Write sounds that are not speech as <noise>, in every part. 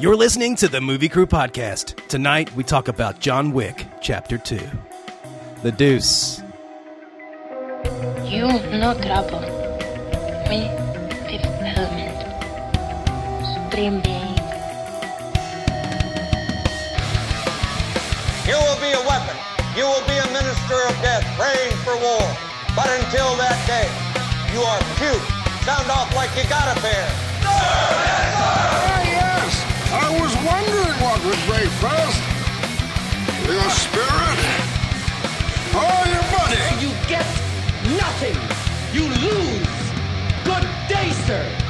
You're listening to the Movie Crew Podcast. Tonight, we talk about John Wick, Chapter 2. The Deuce. You no trouble. Me, Fifth Element. Supreme Being. You will be a weapon. You will be a minister of death, praying for war. But until that day, you are cute. Sound off like you got a pair. Wondering what would break first. Your spirit or your money? You get nothing. You lose. Good day, sir.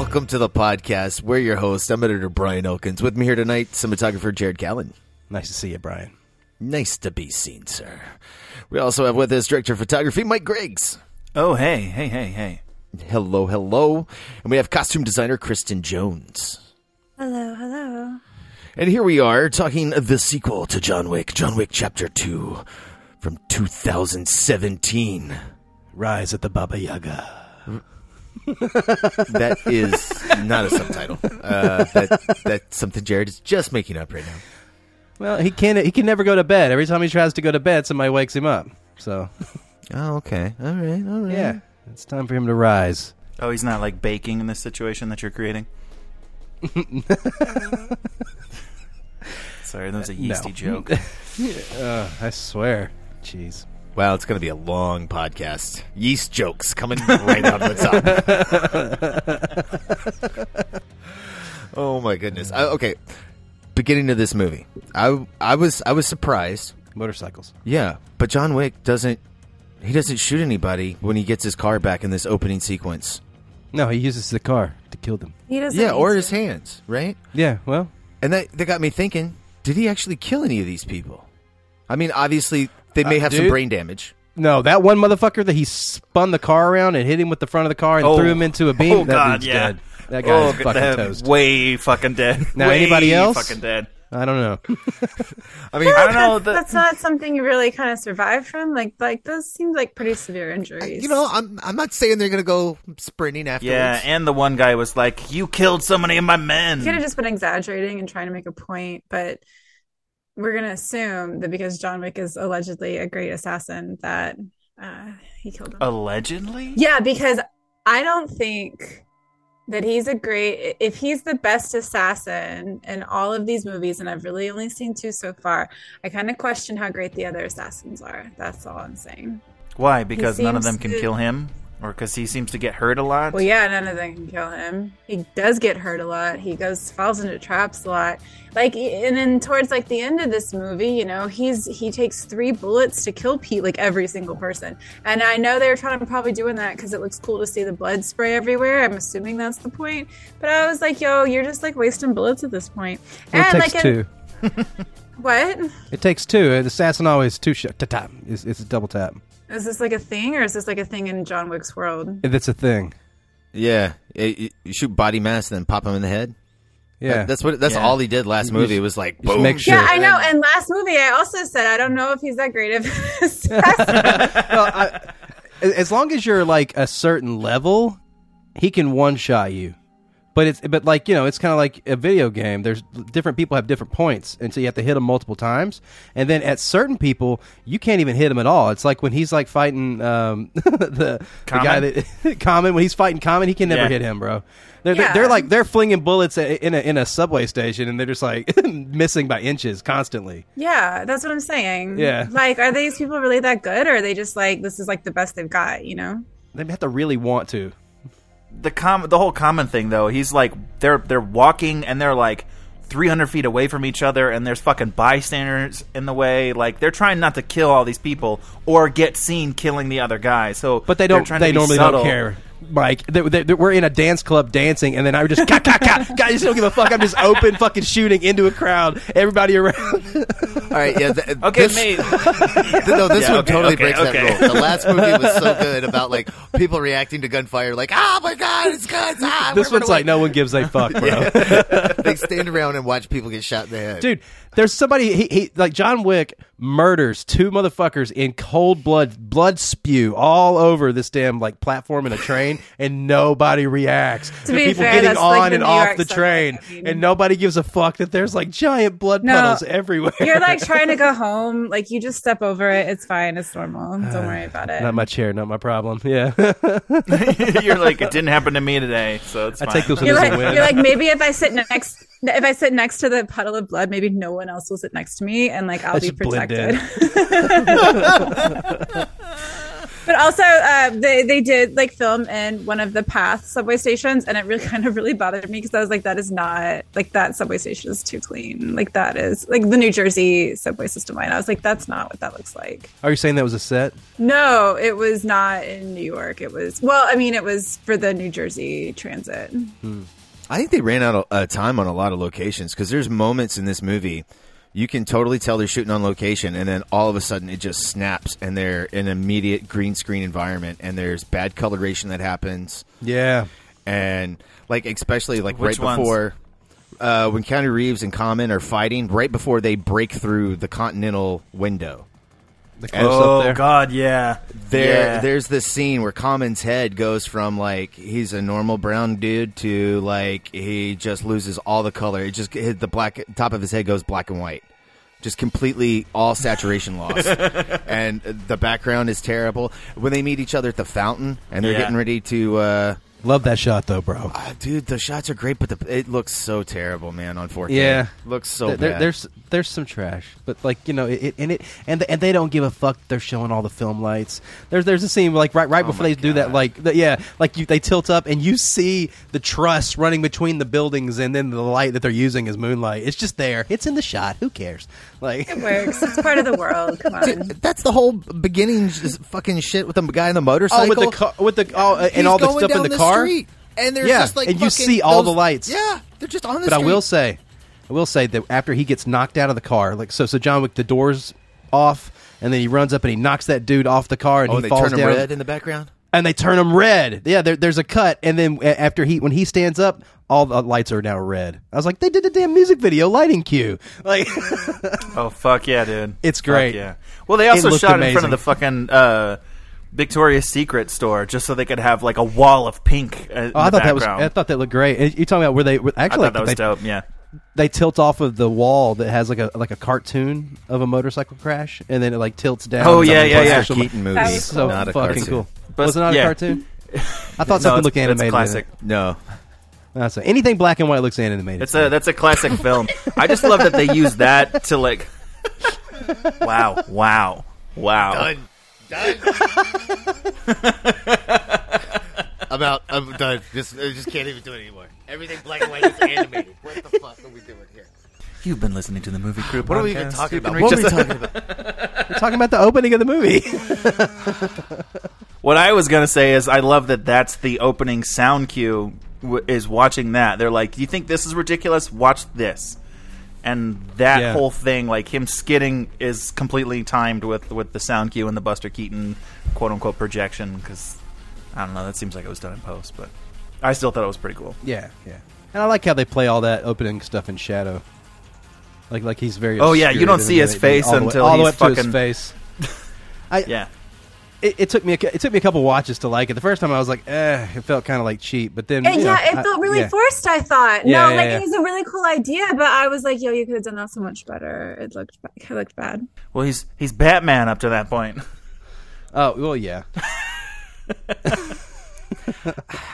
Welcome to the podcast. We're your host. I'm editor Brian Elkins. With me here tonight, cinematographer Jared Callen. Nice to see you, Brian. Nice to be seen, sir. We also have with us director of photography Mike Griggs. Oh, hey, hey, hey, hey. Hello, hello. And we have costume designer Kristen Jones. Hello, hello. And here we are talking the sequel to John Wick, John Wick Chapter 2 from 2017. Rise at the Baba Yaga. That is not a subtitle. Uh, that, that's something Jared is just making up right now. Well, he can't. He can never go to bed. Every time he tries to go to bed, somebody wakes him up. So, Oh, okay. All right, all right. yeah, it's time for him to rise. Oh, he's not like baking in this situation that you're creating? <laughs> Sorry, that was a yeasty No. joke. <laughs> Uh, I swear. Jeez. Wow, it's going to be a long podcast. Yeast jokes coming right out of the top. <laughs> oh my goodness. I, okay, beginning of this movie, I I was I was surprised. Motorcycles. Yeah, but John Wick doesn't he doesn't shoot anybody when he gets his car back in this opening sequence. No, he uses the car to kill them. He doesn't. Yeah, or his to. hands, right? Yeah. Well, And that that got me thinking: Did he actually kill any of these people? I mean, obviously they may Uh, have some brain damage. no, that one motherfucker that he spun the car around and hit him with the front of the car and Oh. threw him into a beam. Oh, that God, yeah. dead. That guy oh, is fucking that- toast. Way fucking dead. <laughs> Now, Way anybody else? Fucking dead. I don't know. <laughs> I mean, I don't know. The, That's not something you really kind of survive from. Like, like those seem like pretty severe injuries. you know, I'm I'm not saying they're going to go sprinting afterwards. yeah, and the one guy was like, "You killed so many of my men." he could have just been exaggerating and trying to make a point, but we're gonna assume that because John Wick is allegedly a great assassin, that uh, he killed him. Allegedly. Yeah, because I don't think that he's a great if he's the best assassin in all of these movies and I've really only seen two so far. I kind of question how great the other assassins are. That's all I'm saying. Why? Because none of them can to- kill him, or because he seems to get hurt a lot. Well, yeah, none of them can kill him. He does get hurt a lot. He goes falls into traps a lot. Like, and then towards like the end of this movie, you know, he's he takes three bullets to kill Pete, like every single person. And I know they're trying to probably doing that because it looks cool to see the blood spray everywhere. I'm assuming that's the point. But I was like, yo, you're just like wasting bullets at this point. It and takes like, two. <laughs> what It takes two. An assassin always two shot. Ta tap. It's, it's a double tap. Is this like a thing, or is this like a thing in John Wick's world? That's a thing. Yeah, eh, you you shoot body mass and then pop him in the head. Yeah. That- that's what. That's Yeah. all he did last movie. It was like boom. make sure. Yeah, I know. And last movie, I also said I don't know if he's that great of an <laughs> <laughs> assassin. As long as you're like a certain level, he can one shot you. But it's but like you know it's kind of like a video game. There's different people have different points, and so you have to hit them multiple times. And then at certain people, you can't even hit them at all. It's like when he's like fighting um, <laughs> the, the guy that <laughs> Common when he's fighting Common, he can never Yeah. hit him, bro. They're, Yeah. they're, they're like they're flinging bullets in a in a subway station, and they're just like <laughs> missing by inches constantly. Yeah, that's what I'm saying. Yeah. Like, are these people really that good, or are they just like this is like the best they've got? You know? They have to really want to. The com the whole common thing though he's like they're they're walking and they're like 300 feet away from each other and there's fucking bystanders in the way like they're trying not to kill all these people or get seen killing the other guy so But they don't. They normally subtle. don't care. Mike, they, they, they- we're in a dance club dancing, and then I would just, ka, ka, ka. guys, just don't give a fuck. I'm just open fucking shooting into a crowd, everybody around. All right, yeah. Th- <laughs> okay this, mate <laughs> no, this Yeah, one okay, totally okay, breaks okay. that rule. The last movie was so good about like people reacting to gunfire, like, "Oh my god, it's guns!" Ah, this one's like no one gives a fuck, bro. away." <laughs> they stand around and watch people get shot in the head. Dude, there's somebody he, he like John Wick murders two motherfuckers in cold blood, blood spew all over this damn like platform in a train, and nobody reacts. To And be people fair, getting that's on like the and New off York the subway, train, I mean. and nobody gives a fuck that there's like giant blood No. puddles everywhere. You're like trying to go <laughs> home. Like you just step over it. It's fine. It's normal. Don't uh, worry about it. not my chair, not my problem. Yeah, <laughs> <laughs> you're like it didn't happen to me today so it's I fine. take those You're as like, a win. you're like maybe if I sit in the next if I sit next to the puddle of blood, maybe no one else will sit next to me, and like I'll I be protected. <laughs> but also, uh, they they did like film in one of the Path subway stations, and it really <laughs> kind of really bothered me because I was like, that is not like that subway station is too clean. Like that is like the New Jersey subway system line. I was like, that's not what that looks like. Are you saying that was a set? No, it was not in New York. It was well, I mean, it was for the New Jersey Transit. I think they ran out of uh, time on a lot of locations because there's moments in this movie you can totally tell they're shooting on location, and then all of a sudden it just snaps, and they're in an immediate green screen environment, and there's bad coloration that happens, Yeah. and like especially like Which right ones? before. Uh, when Keanu Reeves and Common are fighting, right before they break through the Continental window, The close oh up there. god yeah there yeah. there's this scene where Common's head goes from like he's a normal brown dude to like he just loses all the color. It just hit the black top of his head goes black and white. Just completely all saturation loss. <laughs> and the background is terrible. When they meet each other at the fountain and they're Yeah. getting ready to uh Love that shot though, bro. uh, dude, the shots are great, but the, it looks so terrible, man, on 4K. Yeah, looks so There- there- bad. there's there's some trash, but like you know, it, it and it and and they don't give a fuck. They're showing all the film lights. There's there's a scene like right right before my they do that, like the, yeah, like you they tilt up and you see the truss running between the buildings, and then the light that they're using is moonlight. It's just there. It's in the shot. Who cares? <laughs> Like It works. It's part of the world. Come <laughs> on. Dude, that's the whole beginning just fucking shit with the guy in the oh, motorcycle. with the car, with the oh, uh, He's and all the stuff in down the car. street, and there's Yeah, just like and you see all those- the lights. Yeah, they're just on the street. But I will say, I will say that after he gets knocked out of the car, like so, so John Wick, the doors off, and then he runs up and he knocks that dude off the car, and oh, he and they falls turn him down. red in the background. And they turn him red. Yeah, there, there's a cut, and then after he when he stands up, all the lights are now red. I was like, they did a damn music video lighting cue. Like, <laughs> Oh fuck yeah, dude! It's Fuck great. yeah. Well, they also It looked shot in front of the fucking uh, Victoria's Secret store just so they could have like a wall of pink. Uh, in oh, I the thought that was. I thought that looked great. You're talking about where they where- I actually thought that was they, dope. Yeah. they tilt off of the wall that has like a like a cartoon of a motorcycle crash, and then it like tilts down. Oh, yeah, yeah, yeah. Keaton movie, That So not a fucking cartoon. cool. But- was it not yeah. a cartoon? <laughs> I thought No, something it's- looked it's animated. in classic. it. No, uh, That's it. anything black and white looks animated. It's a that's a classic film. I just love that they use that to like. Wow! Wow! Wow! done, done. <laughs> I'm out. I'm done. Just, I just can't even do it anymore. Everything black and white is animated. What the fuck are we doing here? You've been listening to the movie crew. What are we even talking about? What are we talking about? We're talking about the opening of the movie. <laughs> What I was gonna say is, I love that that's the opening sound cue. W- is watching that. They're like, "You think this is ridiculous? Watch this." And that Yeah. whole thing, like him skidding, is completely timed with with the sound cue and the Buster Keaton quote unquote projection. Because I don't know, that seems like it was done in post, but I still thought it was pretty cool. yeah, yeah. And I like how they play all that opening stuff in shadow. Like like he's very. Oh, yeah, you don't see his face all the way- until all the way he's up to his fucking- face. <laughs> I, Yeah, it, it took me a, it took me a couple watches to like it. The first time I was like, eh, it felt kind of like cheap. But then, you know, yeah, it I- felt really yeah. forced. I thought Yeah, no, yeah, like yeah. it was a really cool idea, but I was like, yo, you could have done that so much better. It looked, ba- it looked bad. Well, he's he's Batman up to that point. Oh well, yeah. <laughs>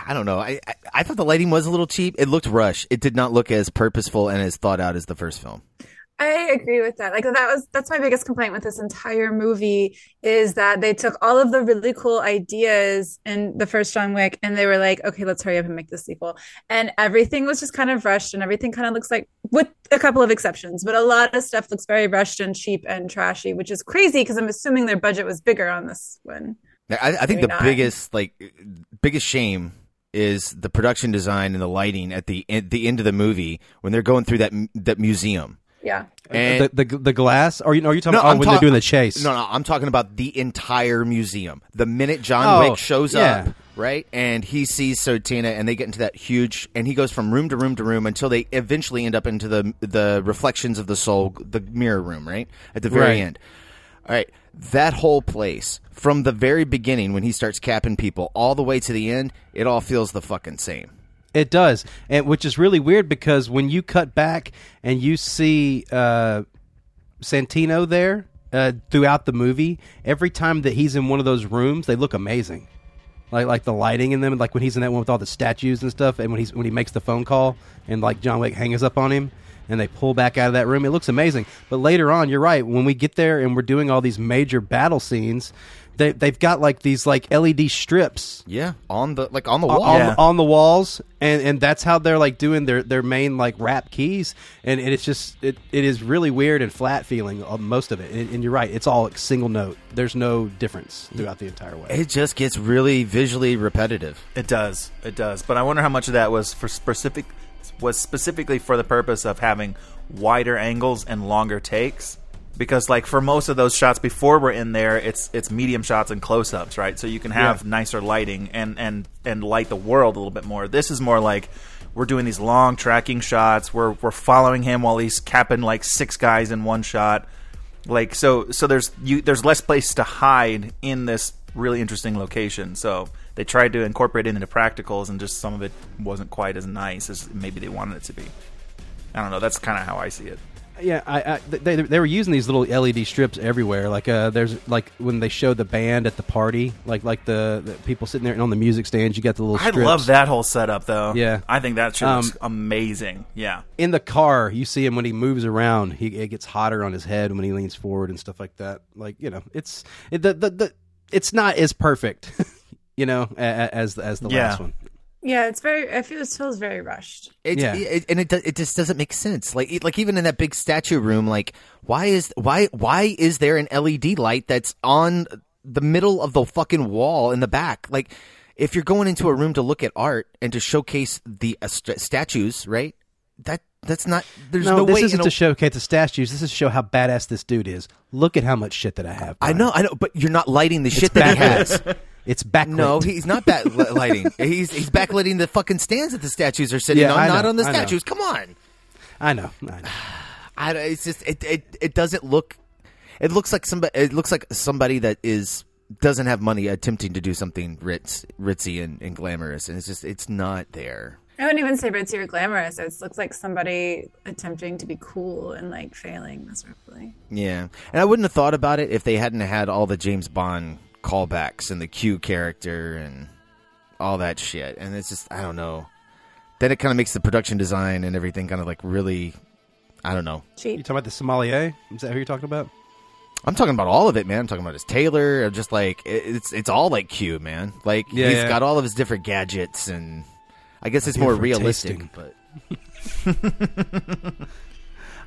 I don't know. I, I I thought the lighting was a little cheap. It looked rushed. It did not look as purposeful and as thought out as the first film. I agree with that. Like that was that's my biggest complaint with this entire movie is that they took all of the really cool ideas in the first John Wick and they were like, okay, let's hurry up and make the sequel. And everything was just kind of rushed and everything kind of looks like with a couple of exceptions, but a lot of stuff looks very rushed and cheap and trashy, which is crazy because I'm assuming their budget was bigger on this one. I, I think Maybe the not. biggest like biggest shame is the production design and the lighting at the at the end of the movie when they're going through that that museum. Yeah. And the, the the glass, or you are you talking No, about oh, I'm when talk- they're doing the chase? No, no, I'm talking about the entire museum. The minute John Oh, Wick shows yeah. up, right, and he sees Santino, and they get into that huge, and he goes from room to room to room until they eventually end up into the the reflections of the soul, the mirror room, right at the very Right. end. All right, that whole place from the very beginning when he starts capping people all the way to the end, it all feels the fucking same. It does, and which is really weird because when you cut back and you see uh, Santino there uh, throughout the movie, every time that he's in one of those rooms, they look amazing. Like like the lighting in them, like when he's in that one with all the statues and stuff, and when he's when he makes the phone call and like John Wick hangs up on him, and they pull back out of that room, it looks amazing. But later on, you're right. When we get there and we're doing all these major battle scenes, they they've got like these like LED strips Yeah, on the like on the wall. on- Yeah. on the walls and and that's how they're like doing their their main like wrap keys and, and it's just it, it is really weird and flat feeling uh, most of it and, and you're right it's all like single note there's no difference throughout the entire way It just gets really visually repetitive. It does. It does. But I wonder how much of that was for specific was specifically for the purpose of having wider angles and longer takes. Because like for most of those shots before we're in there, it's it's medium shots and close ups, right? So you can have nicer lighting and, and, and light the world a little bit more. This is more like we're doing these long tracking shots. We're we're following him while he's capping like six guys in one shot. Like so so there's you there's less place to hide in this really interesting location. So they tried to incorporate it into practicals and just some of it wasn't quite as nice as maybe they wanted it to be. I don't know, that's kind of how I see it. Yeah I, I they, they were using these little LED strips everywhere like uh there's like when they showed the band at the party like like the, the people sitting there and on the music stands you got the little I strips. love that whole setup though. Yeah. I think that shit Um, looks amazing. Yeah. in the car, you see him when he moves around. He it gets hotter on his head when he leans forward and stuff like that. Like you know, it's it, the, the the it's not as perfect, <laughs> you know, as as the Yeah. last one. Yeah, it's very. I feel it feels very rushed. It, Yeah. it, and it it just doesn't make sense. Like it- like even in that big statue room, like why is why why is there an LED light that's on the middle of the fucking wall in the back? Like if you're going into a room to look at art and to showcase the uh, st- statues, right? That that's not. There's no, no, this way. isn't in a- to showcase the statues. This is to show how badass this dude is. Look at how much shit that I have. I know, I know, but you're not lighting the It's shit that he backlit. has. <laughs> It's backlit. No, he's not backlighting. <laughs> he's he's backlighting the fucking stands that the statues are sitting Yeah, on, not on the statues. Come on. I know. I know. <sighs> I, it's just it, it it doesn't look. It looks like somebody. It looks like somebody that is doesn't have money attempting to do something ritz, ritzy and, and glamorous, and it's just it's not there. I wouldn't even say ritzy or glamorous. It looks like somebody attempting to be cool and like failing miserably. Yeah, and I wouldn't have thought about it if they hadn't had all the James Bond callbacks and the Q character and all that shit. And it's just I don't know. Then it kind of makes the production design and everything kind of like really. I don't know. You talking about the sommelier? Is that who you're talking about? I'm talking about all of it, man. I'm talking about his tailor. I'm just like it's it's all like Q, man. Like Yeah, he's yeah. got all of his different gadgets, and I guess it's more realistic. tasting. But <laughs> <laughs>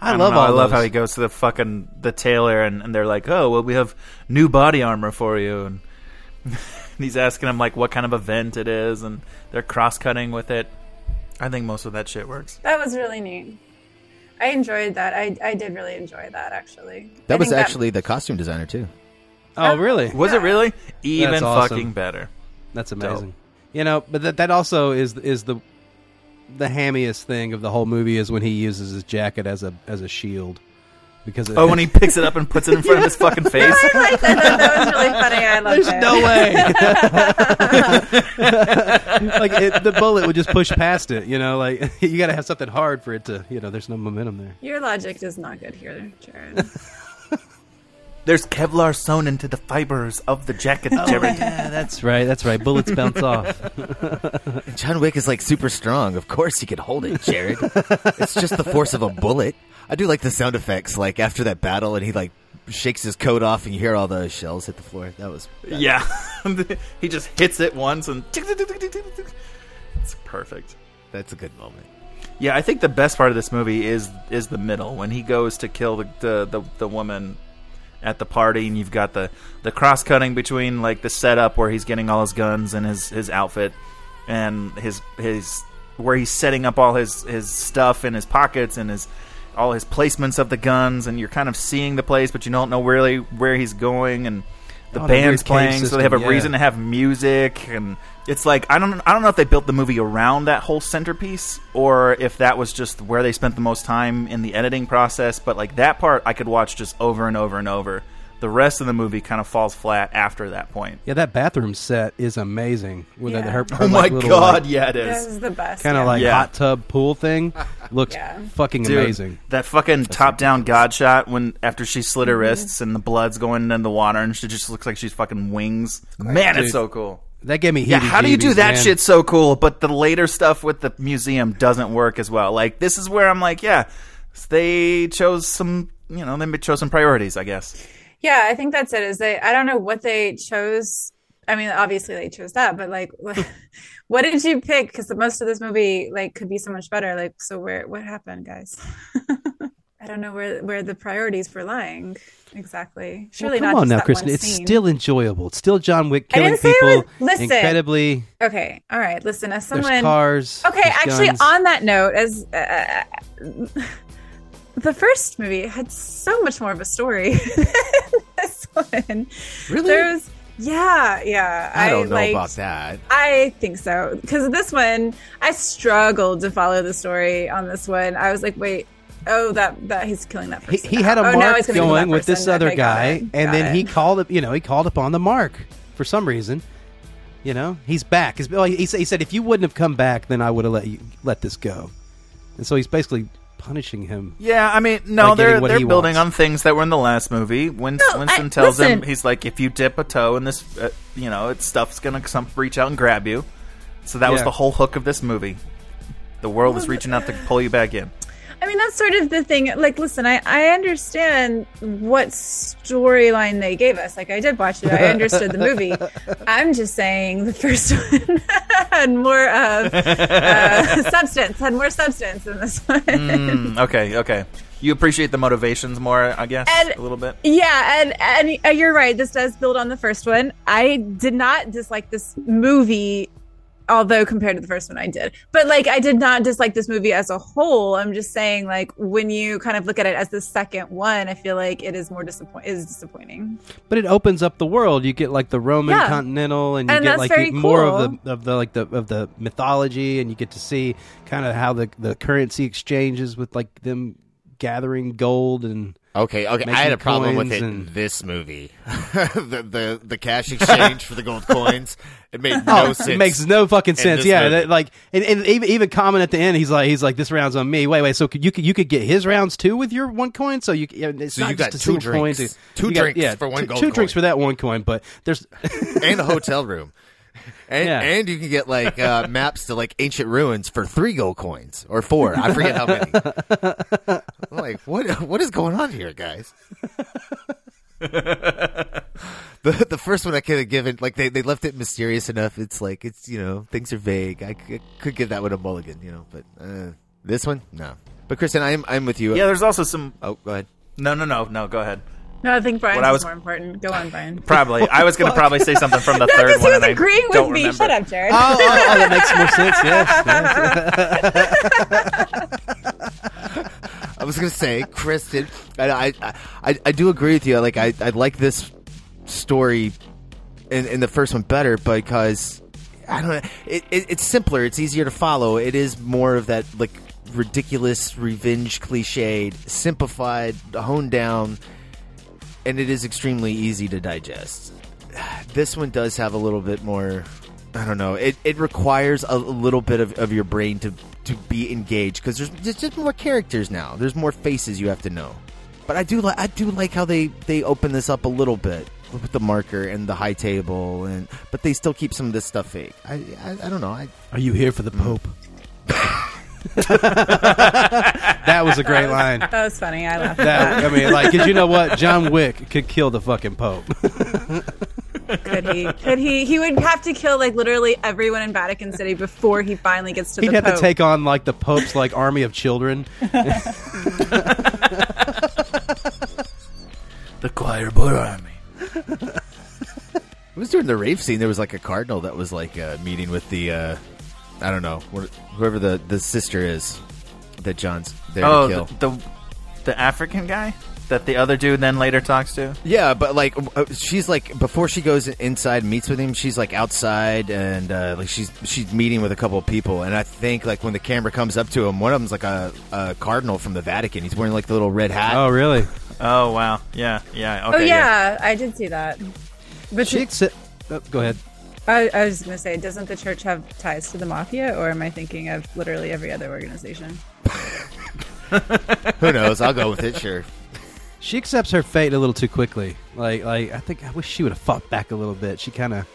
I, don't love know, all I love those. how he goes to the fucking the tailor and, and they're like, "Oh, well, we have new body armor for you." And <laughs> he's asking him like what kind of event it is, and they're cross cutting with it. I think most of that shit works. That was really neat. I enjoyed that. I I did really enjoy that actually. I that was think actually the costume designer too. Oh, uh, really? Was it really even awesome. fucking better? That's amazing. You know, but that that also is is the the hammiest thing of the whole movie is when he uses his jacket as a as a shield. because Oh, when he picks it up and puts it in front of his <laughs> fucking face. I like that. That, that was really funny. I love There's it. no way. <laughs> like it, the bullet would just push past it. You know, like <laughs> you got to have something hard for it to. You know, there's no momentum there. Your logic is not good here, Jared. There's Kevlar sewn into the fibers of the jacket, oh, Jared. Yeah, that's <laughs> right. That's right. Bullets bounce off. <laughs> John Wick is like super strong. Of course he could hold it, Jared. it's just the force of a bullet. I do like the sound effects, like after that battle, and he like shakes his coat off, and you hear all the shells hit the floor. That was Yeah. <laughs> he just hits it once and it's perfect. That's a good moment. Yeah, I think the best part of this movie is is the middle when he goes to kill the the, the, the woman at the party and you've got the, the cross cutting between like the setup where he's getting all his guns and his, his outfit and his his where he's setting up all his, his stuff in his pockets and his all his placements of the guns and you're kind of seeing the place but you don't know really where he's going and the Oh, band's playing so they have a yeah. reason to have music and it's like I don't I don't know if they built the movie around that whole centerpiece or if that was just where they spent the most time in the editing process but like that part I could watch just over and over and over the rest of the movie kind of falls flat after that point Yeah, that bathroom set is amazing. With Yeah. the, her, oh my god yeah it is. This is is the best. kind of yeah. like Yeah. hot tub pool thing. <laughs> Looks Yeah. fucking Dude, amazing. that fucking top down god shot when after she slit her mm-hmm. wrists and the blood's going in the water and she just looks like she's fucking wings man it's so cool That gave me. Yeah, how do you do that man. shit so cool, but the later stuff with the museum doesn't work as well? Like this is where I'm like, yeah, they chose some, you know, they chose some priorities, I guess. Yeah, I think that's it. Is they? I don't know what they chose. I mean, obviously they chose that, but like, <laughs> what did you pick? Because most of this movie like could be so much better. Like, so where? What happened, guys? <laughs> I don't know where where the priorities were lying exactly. Well, Surely come not. on just now, Kristen. It's scene. still enjoyable. It's still John Wick killing didn't say it people was- listen. incredibly. Okay, all right. Listen, as There's someone cars. Okay, there's actually, guns. on that note, as uh, <laughs> the first movie had so much more of a story one. Really? There's, yeah, yeah. I don't know liked- about that. I think so because this one, I struggled to follow the story on this one. I was like, wait. Oh, that that he's killing that he, person. he had a oh, mark going with this other Okay, guy, and then it. he called it. You know, he called upon the mark for some reason. You know, he's back. He's, he, he said, "If you wouldn't have come back, then I would have let you let this go." And so he's basically punishing him. Yeah, I mean, no, they're they're building wants. on things that were in the last movie. When No, Winston I- tells him, he's like, if you dip a toe in this, uh, you know, it's stuff's gonna some reach out and grab you. So that was the whole hook of this movie. The world is reaching out to pull you back in. I mean, that's sort of the thing. Like, listen, I, I understand what storyline they gave us. Like, I did watch it. I understood the movie. <laughs> I'm just saying the first <laughs> one had more of uh, <laughs> substance, had more substance than this one. Mm, okay, okay. You appreciate the motivations more, I guess, And- a little bit. Yeah, and and uh, you're right. This does build on the first one. I did not dislike this movie, although compared to the first one, I did. But like, I did not dislike this movie as a whole. I'm just saying, like, when you kind of look at it as the second one, I feel like it is more disappoint is disappointing. But it opens up the world. You get like the Roman Yeah. Continental, and you And get like very more of the of the like the of the mythology, and you get to see kind of how the the currency exchanges with like them gathering gold and Okay, okay. I had a problem with it and- in this movie. <laughs> the, the the cash exchange for the gold coins. It made no Oh, sense. It makes no fucking sense. Yeah, that, like and, and even even comment at the end, he's like he's like this round's on me. Wait, wait. So could, you could you could get his rounds too with your one coin. So you yeah, it's So not you just got a two single coin drinks. to- Two you got- drinks yeah, for one two, gold two drinks for that one coin. But there's <laughs> and a hotel <laughs> room. <laughs> And, Yeah. and you can get like uh, <laughs> maps to like ancient ruins for three gold coins or four. I forget how many. <laughs> I'm like what? What is going on here, guys? the the first one I could have given like they, they left it mysterious enough. It's like it's you know things are vague. I could, could give that one a mulligan, you know, but uh, this one no. But Kristen, I'm I'm with you. Yeah, there's also some. Oh, go ahead. No, no, no, no. Go ahead. No, I think Brian's What I was- more important. Go on, Brian. Probably. I was going to probably say something from the <laughs> No, third because he one. was and I agreeing with don't me. remember. Shut up, Jared. oh, oh, oh, that makes more sense. Yes. <laughs> I was gonna say, Kristen, I, I, I, I do agree with you. Like, I, I like this story in, in the first one better because I don't know. It, it, it's simpler. It's easier to follow. It is more of that like ridiculous revenge cliched, simplified, honed down, and it is extremely easy to digest. This one does have a little bit more. I don't know. It it requires a, little bit of, of your brain to to be engaged because there's, there's just more characters now. There's more faces you have to know. But I do like I do like how they they open this up a little bit with the marker and the high table and but they still keep some of this stuff fake. I I, I don't know. I Are you here for the Pope? <laughs> <laughs> that was a great line. That was funny. I laughed. at That I mean, like, cause you know what? John Wick could kill the fucking Pope. Could he? Could he? He would have to kill like literally everyone in Vatican City before he finally gets to He'd the have Pope. to take on like the Pope's like army of children. <laughs> The choir boy army. It was during the rave scene. There was like a cardinal that was like uh, meeting with the, uh, I don't know, whoever the, the sister is that John's there Oh, to kill. the, the the African guy that the other dude then later talks to. yeah, but like uh, she's like before she goes inside and meets with him, she's like outside and uh, like she's she's meeting with a couple of people. And I think like when the camera comes up to him, one of them's like a, a cardinal from the Vatican. He's wearing like the little red hat. Oh, really? Oh wow, yeah, yeah. Okay, oh Okay, yeah, I did see that. But She accept- oh, go ahead. I, I was going to say, doesn't the church have ties to the mafia, or am I thinking of literally every other organization? Who knows? I'll go with it. Sure. <laughs> She accepts her fate a little too quickly. Like, like I think I wish she would have fought back a little bit. She kind of,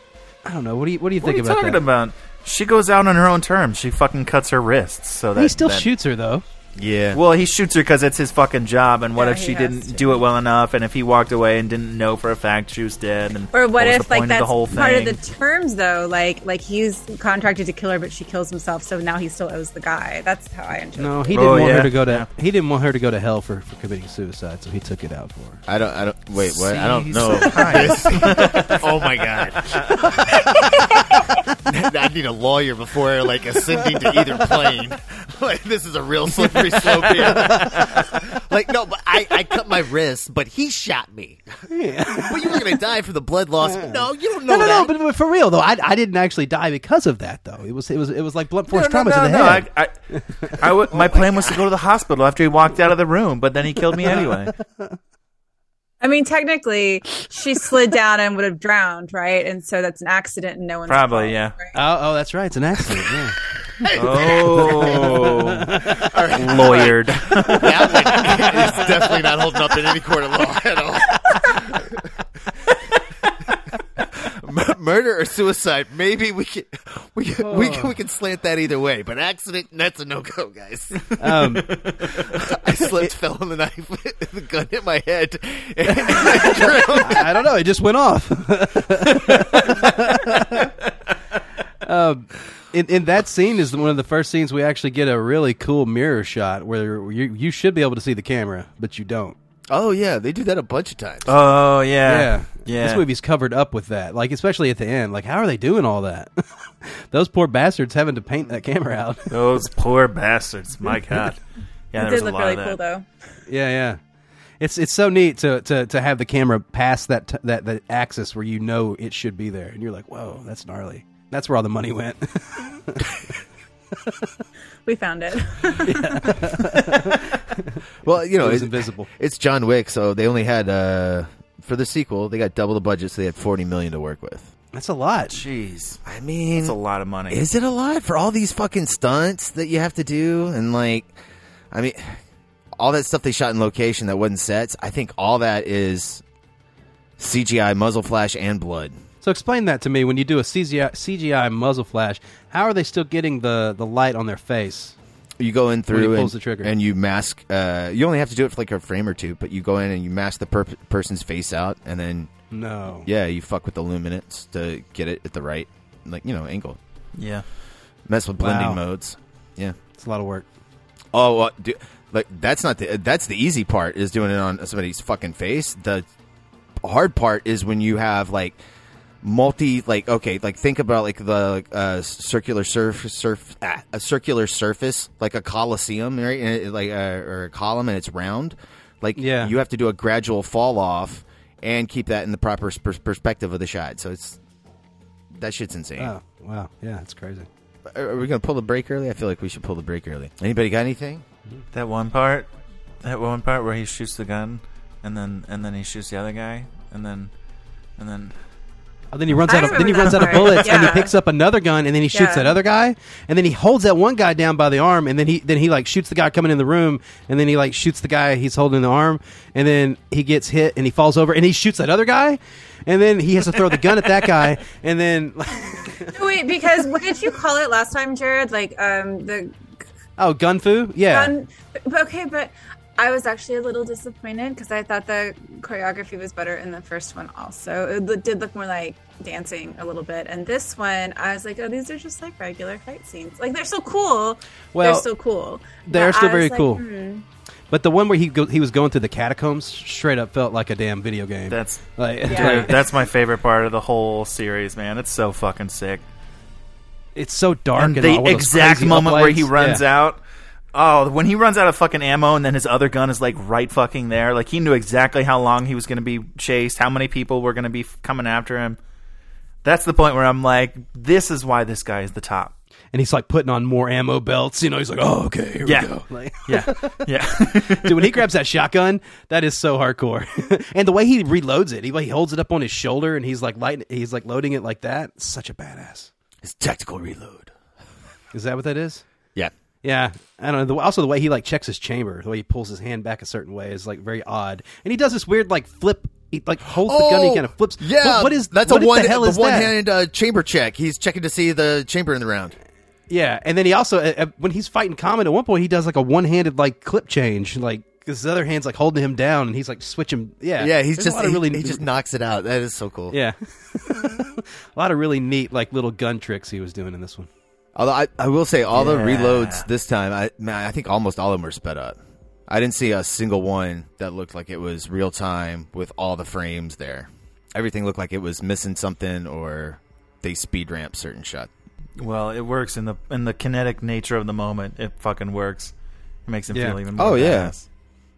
I don't know. What do you, what do you What are think you about talking that? about? She goes out on her own terms. She fucking cuts her wrists so that he still that- shoots her though. Yeah. Well, he shoots her because it's his fucking job. And what Yeah, if he she has didn't to. do it well enough? And if he walked away and didn't know for a fact she was dead? And Or what was if the like point of that's the whole part of the terms though? Like like he's contracted to kill her, but she kills himself, so now he still owes the guy. That's how I interpret. No, he didn't Oh, want yeah, her to go to. He didn't want her to go to hell for, for committing suicide, so he took it out for her. I don't. I don't. Wait. What? I don't know. <laughs> oh my god! <laughs> <laughs> I need a lawyer before like ascending to either plane. <laughs> Like this is a real slippery slope here. <laughs> like no, but I, I cut my wrist, but he shot me. Yeah. but you were gonna die from the blood loss. No, you don't know No, no, that. no. But, but for real though, I, I didn't actually die because of that though. It was it was it was like blunt force No, trauma no, to the no, head. I, I, I w- oh my plan was to go to the hospital after he walked out of the room, but then he killed me anyway. I mean, technically, she slid down and would have drowned, right? And so that's an accident, and no one Probably, fault, yeah. right? oh, oh, that's right. It's an accident. Yeah. Oh, <laughs> lawyered. that one is definitely not holding up in any court of law at all. <laughs> Mur- <laughs> Murder or suicide? Maybe we can we can, we can we can slant that either way. But accident, that's a no go, guys. Um, <laughs> I slipped, fell on the knife, <laughs> the gun hit my head. I don't know. It just went off. um, in, in that scene is one of the first scenes we actually get a really cool mirror shot where you you should be able to see the camera, but you don't. Oh yeah, they do that a bunch of times. Oh yeah, Yeah, yeah. This movie's covered up with that. Like especially at the end. Like how are they doing all that? <laughs> Those poor bastards having to paint that camera out. <laughs> Those poor bastards. My <laughs> God. Yeah, It there was did a look lot really of that. cool, though. Yeah, yeah. It's it's so neat to, to, to have the camera past that t- that that axis where you know it should be there, and you're like, whoa, that's gnarly. That's where all the money went. <laughs> We found it. <laughs> Well, you know, it was it- invisible. it's John Wick, so they only had uh, for the sequel they got double the budget, so they had forty million to work with. That's a lot. Jeez, I mean, that's a lot of money. Is it a lot for all these fucking stunts that you have to do? And like, I mean, all that stuff they shot in location that wasn't sets. I think all that is CGI, muzzle flash, and blood. So explain that to me. When you do a CGI, CGI muzzle flash, how are they still getting the, the light on their face? You go in through he and, pulls the trigger. and you mask. Uh, you only have to do it for like a frame or two, but you go in and you mask the per- person's face out, and then No. yeah, you fuck with the luminance to get it at the right, like you know, angle. yeah. Mess with blending Wow. modes. Yeah. It's a lot of work. Oh, uh, dude, like that's not the that's the easy part is doing it on somebody's fucking face. The hard part is when you have like multi like okay like think about like the uh, circular surface surf ah, a circular surface like a coliseum right and it, like uh, or a column and it's round like Yeah. you have to do a gradual fall off and keep that in the proper pers- perspective of the shot so it's that shit's insane Oh, wow. Yeah, it's crazy. Are are we gonna pull the break early? I feel like we should pull the break early. Anybody got anything? That one part, that one part where he shoots the gun, and then and then he shoots the other guy, and then and then Oh, then he runs I out of then he runs that out of part. bullets and he picks up another gun and then he shoots Yeah. that other guy and then he holds that one guy down by the arm and then he then he like shoots the guy coming in the room and then he like shoots the guy he's holding the arm and then he gets hit and he falls over and he shoots that other guy and then he has to throw the gun at that guy and then <laughs> Wait, because what did you call it last time, Jared? Like um the oh gun fu yeah gun. But, okay, but I was actually a little disappointed because I thought the choreography was better in the first one. Also, it did look more like dancing a little bit, and this one I was like, oh, these are just like regular fight scenes. Like they're so cool. Well, they're so cool. they're But still I very like, cool. hmm. But the one where he go, he was going through the catacombs straight up felt like a damn video game. that's <laughs> like, Yeah. Dude, that's my favorite part of the whole series, man. It's so fucking sick. it's so dark and and, the all those exact crazy moment where he runs Yeah. out. Oh, when he runs out of fucking ammo and then his other gun is like right fucking there. Like he knew exactly how long he was going to be chased, how many people were going to be f- coming after him. That's the point where I'm like, this is why this guy is the top. and he's like putting on more ammo belts. You know, he's like, oh okay, here Yeah. we go. Like, <laughs> Yeah, yeah. <laughs> Dude, when he grabs that shotgun, that is so hardcore. <laughs> and the way he reloads it, he, he holds it up on his shoulder and he's like lighting, he's like loading it like that. Such a badass. It's tactical reload. Is that what that is? Yeah. Yeah, I don't know. The, also, the way he like checks his chamber, the way he pulls his hand back a certain way is like very odd. And he does this weird like flip. He like holds the gun. and He kind of flips. Oh, Yeah, What- what is that's what a one The hell is one hand uh, chamber check. He's checking to see the chamber in the round. Yeah, and then he also uh, uh, when he's fighting Common at one point, he does like a one handed like clip change, like his other hand's like holding him down, and he's like switching. Yeah, Yeah, he's There's just he, really he just knocks it out. That is so cool. Yeah. <laughs> a lot of really neat, like little gun tricks he was doing in this one. Although I, I will say all the reloads this time, I man, I think almost all of them were sped up. I didn't see a single one that looked like it was real time with all the frames there. Everything looked like it was missing something or they speed ramp certain shot. well, it works in the in the kinetic nature of the moment. It fucking works. It makes him Yeah. feel even more. Oh, yeah.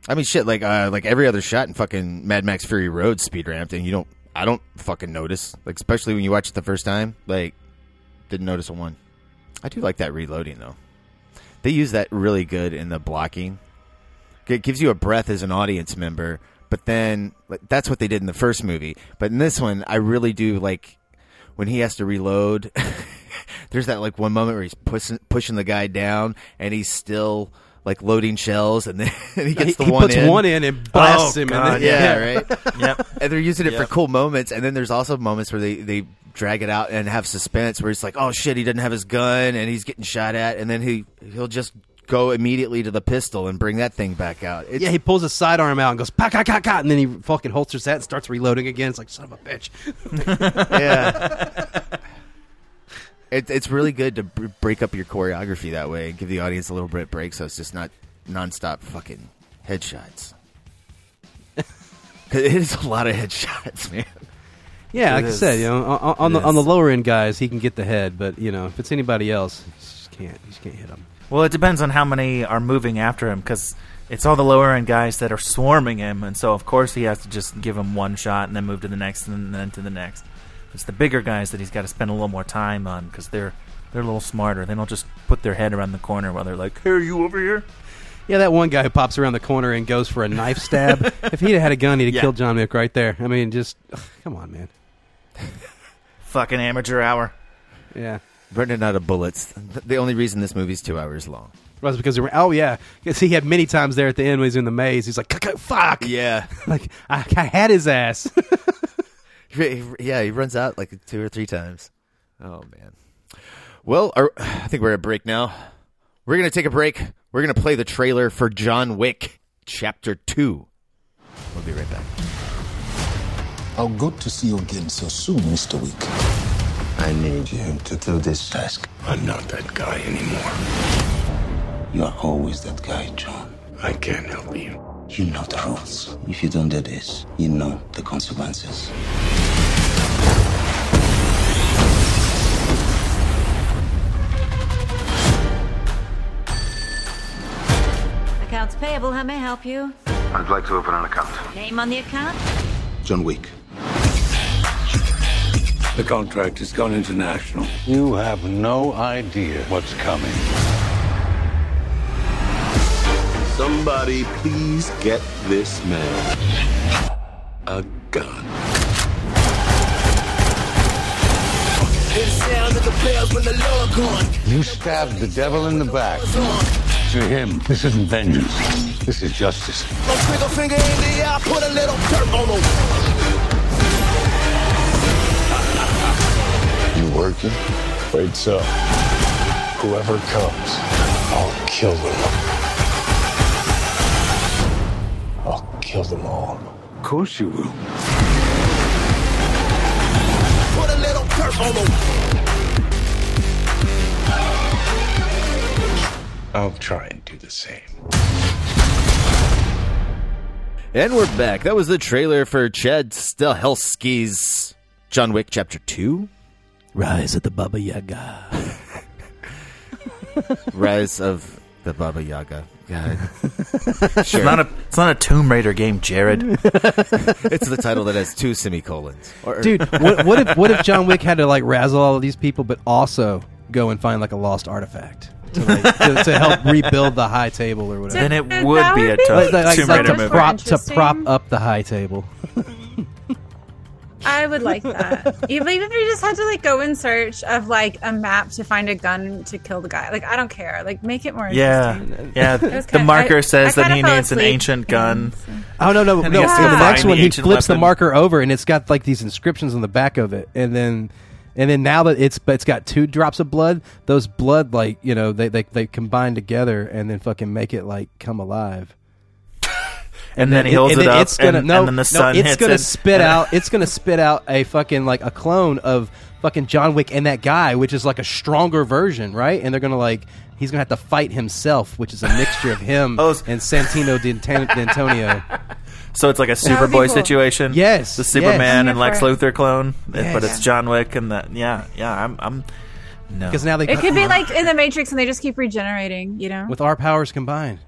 I mean, shit, like uh, like every other shot in fucking Mad Max Fury Road speed ramped, and you don't, I don't fucking notice. Like especially when you watch it the first time, like didn't notice a one. I do like that reloading though. They use that really good in the blocking. It gives you a breath as an audience member, but then that's what they did in the first movie. But in this one, I really do like when he has to reload. <laughs> there's that like one moment where he's pushing pushing the guy down, and he's still like loading shells, and then <laughs> he gets he, the he one puts in. one in and oh, blasts Oh, him. God, and then, Yeah, right. <laughs> Yep. and they're using it for cool moments. And then there's also moments where they, they drag it out and have suspense where he's like, oh shit, he doesn't have his gun and he's getting shot at, and then he he'll just go immediately to the pistol and bring that thing back out. It's, Yeah, he pulls his sidearm out and goes, pa, ka, ka, ka, and then he fucking holsters that and starts reloading again. It's like, son of a bitch. <laughs> yeah. It, it's really good to br- break up your choreography that way and give the audience a little bit of break, so it's just not nonstop fucking headshots. <laughs> 'Cause it is a lot of headshots, man. Yeah, like I said, you know, on, on the on the lower end guys, he can get the head, but you know, if it's anybody else, he just can't. You just can't hit him. Well, it depends on how many are moving after him because it's all the lower end guys that are swarming him, and so of course he has to just give him one shot and then move to the next and then to the next. It's the bigger guys that he's got to spend a little more time on because they're they're a little smarter. They don't just put their head around the corner while they're like, "Hey, are you over here?" Yeah, that one guy who pops around the corner and goes for a knife stab. <laughs> if he'd had a gun, he'd have Yeah. killed John Wick right there. I mean, just ugh, come on, man. <laughs> Fucking amateur hour. Yeah. Running out of bullets. The only reason this movie's two hours long. Was because they were, oh yeah, because he had many times there at the end when he's in the maze. He's like, fuck, Yeah. <laughs> like I, I had his ass. yeah, he runs out like two or three times. Oh man. Well, our, <sighs> I think we're at a break now. We're gonna take a break. We're gonna play the trailer for John Wick Chapter Two. We'll be right back. How good to see you again so soon, Mr. Wick. I need you to do this task. I'm not that guy anymore. You are always that guy, John. I can't help you. You know the rules. If you don't do this, you know the consequences. May I help you? I'd like to open an account. Name on the account? John Wick. The contract has gone international. You have no idea what's coming. Somebody please get this man a gun. You stabbed the devil in the back. To him, this isn't vengeance. This is justice. Trigger finger in the air, put a little dirt on him. You working? Afraid so. Whoever comes, I'll kill them. I'll kill them all. Of course you will. Put a little dirt on him. I'll try and do the same. And we're back. That was the trailer for Chad Stahelski's John Wick Chapter 2. Rise of the Baba Yaga. <laughs> Rise of the Baba Yaga. God. <laughs> It's not a it's not a Tomb Raider game, Jared. <laughs> it's the title that has two semicolons. Or, Dude, what, what if what if John Wick had to like razzle all of these people, but also go and find like a lost artifact to, like, <laughs> to, to help rebuild the high table or whatever? Then it That would would be a be- tough like, like, Tomb like Raider to movie. prop to Interesting. prop up the high table. I would like that. <laughs> Even if you just had to like go in search of like a map to find a gun to kill the guy. Like I don't care. Like make it more Yeah, interesting. yeah. It was The kinda- marker I- says I that he kinda fell needs an asleep. ancient gun. Mm-hmm. Oh no no no! he has In the find next the one, he ancient flips the weapon. marker over, and it's got like these inscriptions on the back of it, and then and then now that it's it's got two drops of blood, those blood like you know they they they combine together and then fucking make it like come alive. <laughs> And then he holds and it then up, It's gonna and- no, and then the sun no, it's hits gonna it. spit <laughs> out. It's gonna spit out a fucking like a clone of fucking John Wick and that guy, which is like a stronger version, right? And they're gonna like he's gonna have to fight himself, which is a mixture of him <laughs> Oh, and Santino D'Anton- D'Antonio. So it's like a would be Superboy cool. situation. Yes, the yes. Superman I'm and Lex for it. Luthor clone, eh, Yes. but it's John Wick and that. Yeah, yeah. I'm, I'm no. Because now they It could be like in the Matrix, and they just keep regenerating. You know? with our powers combined.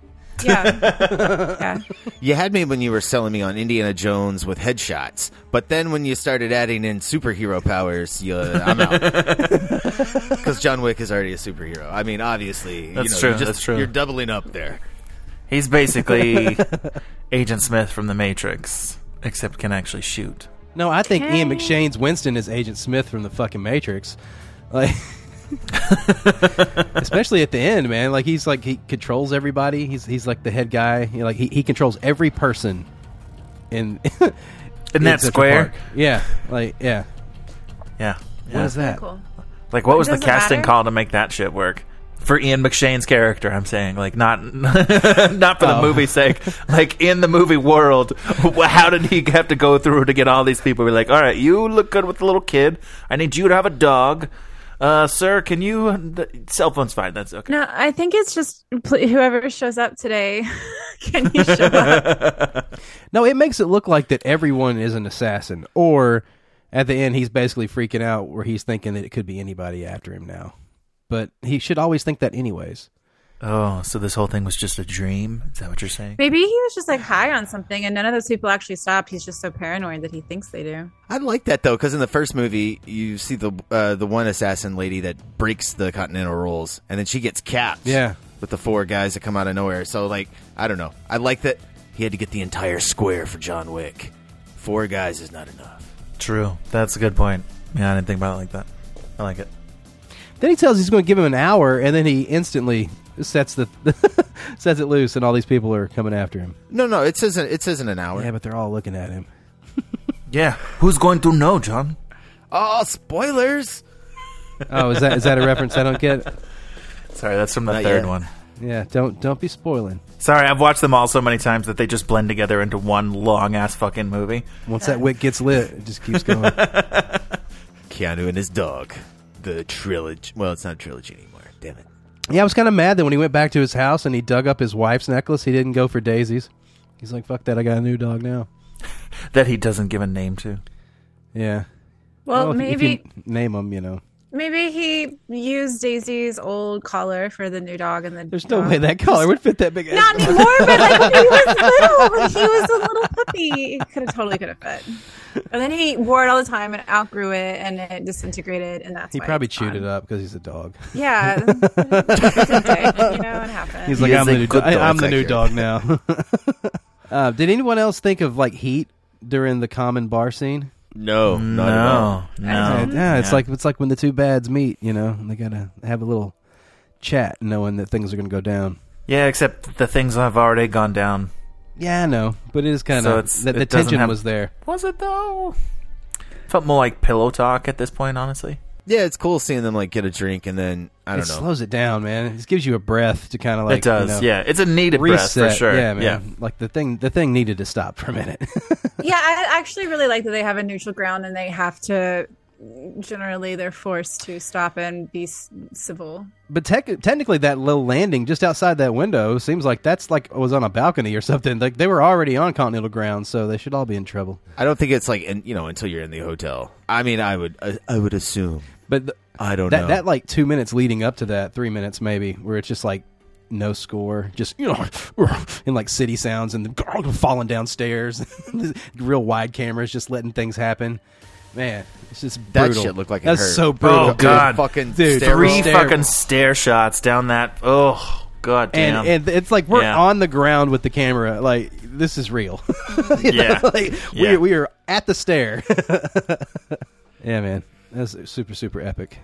yeah. <laughs> yeah. You had me when you were selling me on Indiana Jones with headshots, but then when you started adding in superhero powers, you, I'm out. <laughs> <laughs> Because John Wick is already a superhero. I mean, obviously, That's you know, true, you're just- that's true. You're doubling up there. He's basically <laughs> Agent Smith from The Matrix, except can actually shoot. No, I think Ian McShane's Winston is Agent Smith from the fucking Matrix. Like <laughs> especially at the end, man. Like he's like he controls everybody. He's he's like the head guy. You know, like he, he controls every person in <laughs> In that Central square? Park. Yeah. Like yeah. Yeah. What yeah. is that? Cool. Like, what was the casting matter. call to make that shit work? For Ian McShane's character, I'm saying, like, not <laughs> not for the Oh. movie's sake. Like, in the movie world, how did he have to go through to get all these people? Be like, all right, you look good with the little kid. I need you to have a dog. Uh, sir, can you? The, Cell phone's fine. That's okay. No, I think it's just pl- whoever shows up today. <laughs> Can you show up? <laughs> No, it makes it look like that everyone is an assassin, or at the end he's basically freaking out where he's thinking that it could be anybody after him now. But he should always think that anyways. Oh, so this whole thing was just a dream? Is that what you're saying? Maybe he was just like high on something, and none of those people actually stopped. He's just so paranoid that he thinks they do. I like that though, because in the first movie, you see the uh, the one assassin lady that breaks the Continental rules, and then she gets capped. Yeah. with the four guys that come out of nowhere. So like, I don't know. I like that he had to get the entire square for John Wick. Four guys is not enough. True. That's a good point. Yeah, I didn't think about it like that. I like it. Then he tells he's going to give him an hour, and then he instantly sets the <laughs> sets it loose, and all these people are coming after him. No, no, it says it says in an hour. Yeah, but they're all looking at him. <laughs> Yeah. Who's going to know, John? Oh, spoilers! Oh, is that is that a reference I don't get? Sorry, that's from the Not third yet. one. Yeah, don't don't be spoiling. Sorry, I've watched them all so many times that they just blend together into one long ass fucking movie. Once that wick gets lit, it just keeps going. <laughs> Keanu and his dog. The trilogy. Well, it's not a trilogy anymore. Damn it. yeah, I was kind of mad that when he went back to his house and he dug up his wife's necklace, he didn't go for daisies. He's like, "Fuck that! I got a new dog now." <laughs> That he doesn't give a name to. Yeah. Well, if- maybe if you name him. you know. Maybe he used Daisy's old collar for the new dog, and the There's no way that collar would fit that big. Not anymore, but like when he was <laughs> little, when he was a little puppy, it could have totally could have fit. And then he wore it all the time and outgrew it, and it disintegrated, and that's He why probably it's chewed gone. it up because he's a dog. Yeah, it's a dick, you know, it happened. He's like, He I'm the a new good dog. dog. I'm the new dog now. <laughs> uh, did anyone else think of like Heat during the Common bar scene? No, not at all. No, Yeah, no. yeah, it's Yeah. like it's like when the two bads meet. You know, and they gotta have a little chat, knowing that things are gonna go down. Yeah, except the things have already gone down. Yeah, I know, but it is kind So of it's- the, the it doesn't tension have- was there. Was it though? Felt more like pillow talk at this point, honestly. Yeah, it's cool seeing them like get a drink and then I don't it know. slows it down, man. It just gives you a breath to kind of like it does. you know, yeah, it's a needed breath for reset. sure. Yeah, man. Yeah. Like the thing, the thing needed to stop for a minute. <laughs> Yeah, I actually really like that they have a neutral ground and they have to. Generally, they're forced to stop and be s- civil. But tec- technically, that little landing just outside that window seems like that's like it was on a balcony or something. Like they were already on continental ground, so they should all be in trouble. I don't think it's like in, you know until you're in the hotel. I mean, I would I, I would assume. But th- I don't that know. that like two minutes leading up to that, three minutes maybe, where it's just like no score, just you know, <laughs> in like city sounds and the <laughs> falling downstairs, <laughs> real wide cameras, just letting things happen. Man, it's just That shit looked like it that's hurt. so oh, brutal. Oh god, fucking Dude, stairwell. three stair- fucking stair shots down that. Oh god damn. and and it's like we're Yeah. on the ground with the camera. Like this is real. Yeah. like Yeah. we we are at the stair. yeah, man, that's super super epic.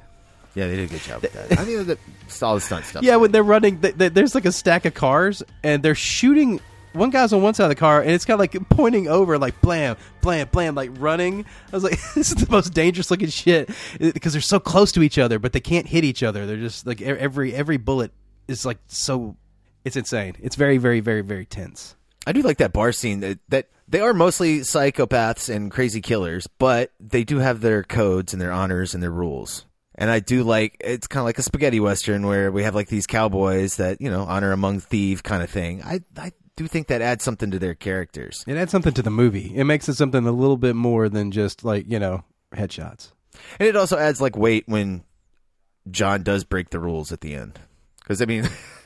Yeah, they did a good job with that. I mean, the, all the stunt stuff. Yeah, when they're running, th th there's like a stack of cars, and they're shooting. One guy's on one side of the car, and it's kind of like pointing over, like blam, blam, blam, like running. I was like, <laughs> this is the most dangerous looking shit eh, because they're so close to each other, but they can't hit each other. They're just like every every bullet is like so. It's insane. It's very, very, very, very tense. I do like that bar scene. That, that they are mostly psychopaths and crazy killers, but they do have their codes and their honors and their rules. And I do like it's kind of like a spaghetti western where we have like these cowboys that you know honor among thieves kind of thing. I I do think that adds something to their characters. It adds something to the movie. It makes it something a little bit more than just like you know headshots. And it also adds like weight when John does break the rules at the end. Because I mean, <laughs>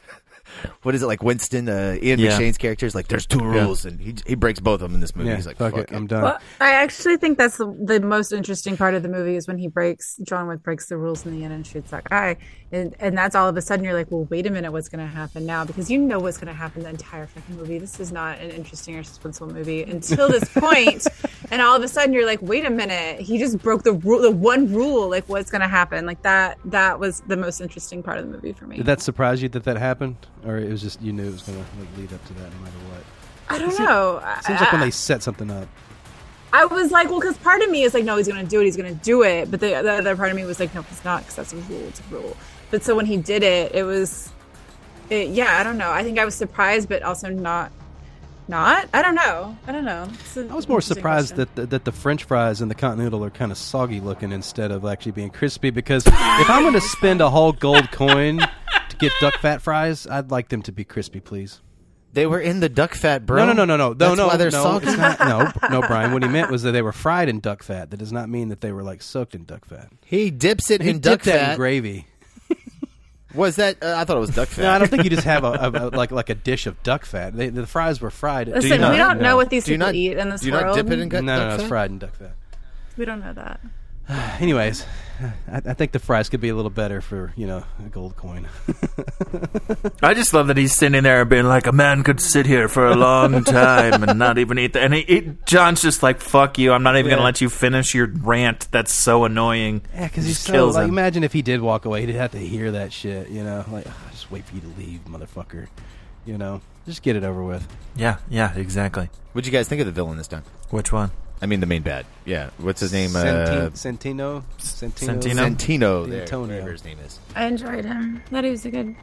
what is it like? Winston, uh, Ian Yeah. McShane's character is like, "There's two Yeah. rules," and he he breaks both of them in this movie. Yeah, He's like, fuck, "Fuck, it, I'm done. Well, I actually think that's the, the most interesting part of the movie is when he breaks John Wick breaks the rules in the end and shoots that guy, and and that's all of a sudden you're like, well, wait a minute, what's going to happen now? Because you know what's going to happen the entire fucking movie. This is not an interesting or suspenseful movie until this <laughs> point, and all of a sudden you're like, wait a minute, he just broke the rule, the one rule. Like, what's going to happen? Like that. That was the most interesting part of the movie for me. Did that surprise you that that happened, or it was just you knew it was going to like lead up to that no matter what? I don't It know. Seems like when they set something up. I was like, well, because part of me is like, no, he's going to do it, he's going to do it. But the, the other part of me was like, no, he's not, because that's a rule, it's a rule. But so when he did it, it was, it, yeah, I don't know. I think I was surprised, but also not, not. I don't know. I don't know. I was more surprised that the, that the French fries and the Continental are kind of soggy looking instead of actually being crispy. Because <laughs> if I'm going to spend a whole gold coin get duck fat fries, I'd like them to be crispy, please. They were in the duck fat, bro. No, no, no, no, no, no, That's no. why they're no, soggy. it's not- no, <laughs> no, Brian. What he meant was that they were fried in duck fat. That does not mean that they were like soaked in duck fat. He dips it He in duck dipped that fat. in gravy. Was that? Uh, I thought it was duck fat. No, I don't think you just have a, <laughs> a, a- like like a dish of duck fat. They, the fries were fried. Listen, Do you we don't know what these Do you people not- eat in this do you not world. dip it in No, duck no, no, it's fat? fried in duck fat. We don't know that. <sighs> Anyways, <laughs> I, I think the fries could be a little better for you know a gold coin. <laughs> I just love that he's sitting there and being like, a man could sit here for a long <laughs> time and not even eat. The-. And he, he, John's just like, "Fuck you! I'm not even Yeah. gonna let you finish your rant. That's so annoying." Yeah, because He he's just so kills like. him. Imagine if he did walk away, he'd have to hear that shit. You know, like "Ugh, just wait for you to leave, motherfucker. You know, just get it over with. Yeah, yeah, exactly. What'd you guys think of the villain this time? Which one? I mean, the main bad. Yeah. What's his name? Senti- Uh, Sentino, Sentino, Sentino? Santino. There, Antonio. whatever his name is. I enjoyed him. Thought he was a good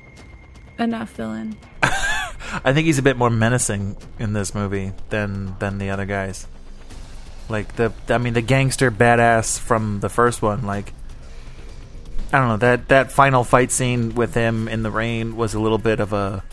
enough villain. <laughs> I think he's a bit more menacing in this movie than than the other guys. Like the, I mean, the gangster badass from the first one. Like, I don't know that that final fight scene with him in the rain was a little bit of a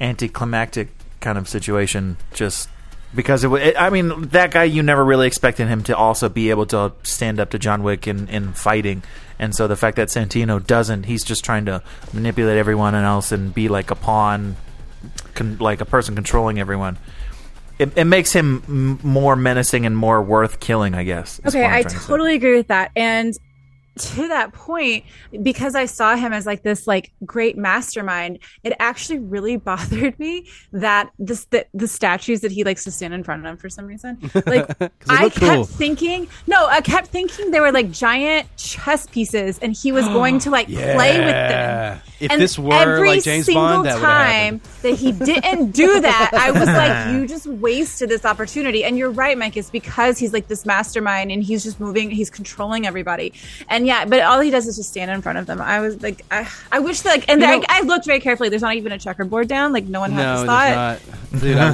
anticlimactic kind of situation. Just because it, it, I mean that guy you never really expected him to also be able to stand up to John Wick in, in fighting, and so the fact that Santino doesn't, he's just trying to manipulate everyone else and be like a pawn, con, like a person controlling everyone. It, it makes him m- more menacing and more worth killing, I guess. Okay, I to say. totally agree with that. And to that point, because I saw him as like this like great mastermind, it actually really <laughs> bothered me that this the, the statues that he likes to stand in front of him for some reason. <laughs> Like I kept cool. thinking, no, I kept thinking they were like giant chess pieces, and he was going <gasps> to like play with them. If and this were, every like, James single Bond, that time that he didn't do that, I was like, <laughs> you just wasted this opportunity. And you're right, Mike. It's because he's like this mastermind and he's just moving, he's controlling everybody. And yeah, but all he does is just stand in front of them. I was like, I, I wish that, like, and You I, I looked very carefully. There's not even a checkerboard down. Like, no one had No, this thought. not. <laughs> Dude, I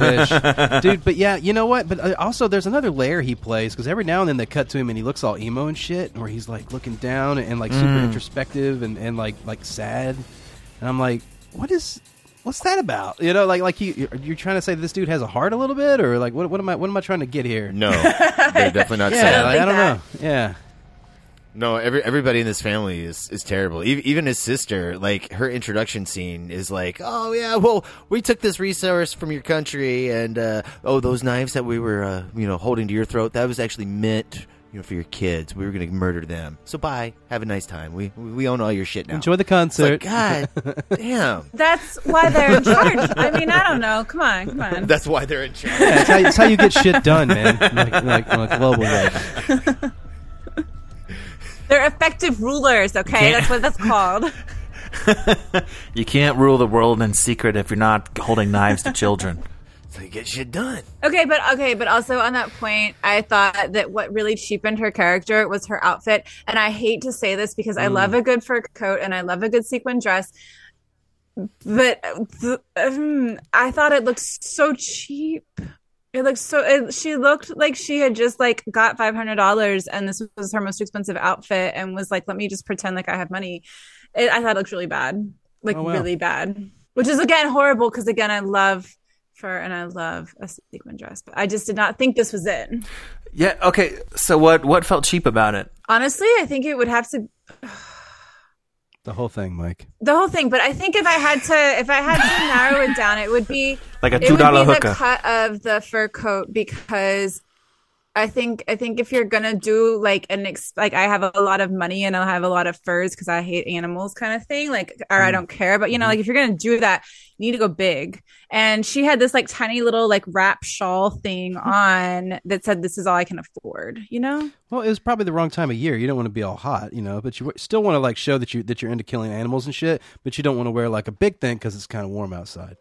wish. <laughs> Dude, but yeah, you know what? But uh, also, there's another layer he plays because every now and then they cut to him and he looks all emo and shit, where he's like looking down and like super Mm. introspective and, and like like sad. And I'm like, what is. What's that about? You know, like like you you're, you're trying to say this dude has a heart a little bit, or like what what am I what am I trying to get here? No, <laughs> they're definitely not yeah, sad. like, I don't know. Yeah, No, every everybody in this family is is terrible. Even, even his sister, like her introduction scene is like, "Oh yeah, well, we took this resource from your country, and uh, oh, those knives that we were, uh, you know, holding to your throat, that was actually meant, you know, for your kids. We were going to murder them. So bye, have a nice time. We we own all your shit now. enjoy the It's like, concert. God <laughs> damn, That's why they're in charge. I mean, I don't know. Come on, come on. that's why they're in charge. Yeah, it's how, it's how you get shit done, man. Like, like on a global level. <laughs> They're effective rulers. Okay, that's what that's called. <laughs> You can't rule the world in secret if you're not holding knives to children. You get shit done. Okay, but okay, but also on that point, I thought that what really cheapened her character was her outfit. And I hate to say this because I love a good fur coat and I love a good sequin dress. But th- um, I thought it looked so cheap. It looked so. It, she looked like she had just like got five hundred dollars, and this was her most expensive outfit, and was like, "Let me just pretend like I have money." It, I thought it looked really bad, like Oh, wow. really bad, which is again horrible because again I love fur and I love a sequin dress, but I just did not think this was it. Yeah. Okay. So what what felt cheap about it? Honestly, I think it would have to <sighs> The whole thing, Mike. the whole thing. But I think if I had to, if I had to <laughs> narrow it down, it would be Like a it would $2 be hookah. the cut of the fur coat because I think I think if you're gonna do like an ex- like I have a lot of money and I'll have a lot of furs because I hate animals kind of thing like or Mm. I don't care but you know like if you're gonna do that you need to go big and she had this like tiny little like wrap shawl thing <laughs> on that said this is all I can afford you know Well, it was probably the wrong time of year. You don't want to be all hot, you know, but you still want to like show that you that you're into killing animals and shit. But you don't want to wear like a big thing because it's kind of warm outside.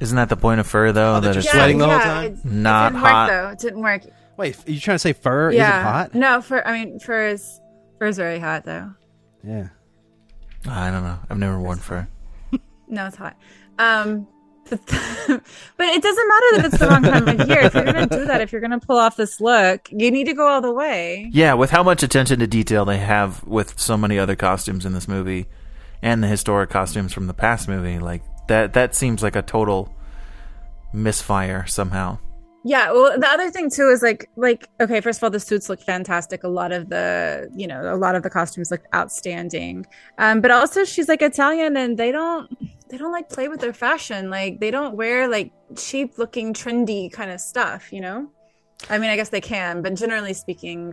Isn't that the point of fur though? Oh, that that you're it's sweating the whole yeah, time? it- Not it didn't hot. work though it didn't work Wait, are you trying to say fur yeah isn't hot? no fur I mean fur is fur is very hot though Yeah. I don't know. I've never worn fur. <laughs> No, it's hot. Um, but, <laughs> but it doesn't matter that it's the wrong time of year. If you're gonna do that, if you're gonna pull off this look, you need to go all the way. Yeah, with how much attention to detail they have with so many other costumes in this movie, and the historic costumes from the past movie, like that that seems like a total misfire somehow. Yeah. Well, the other thing too is like, like, okay, first of all, the suits look fantastic. A lot of the, you know, a lot of the costumes look outstanding. Um, but also she's like Italian, and they don't, they don't like play with their fashion. Like they don't wear like cheap looking, trendy kind of stuff. You know. I mean, I guess they can, but generally speaking,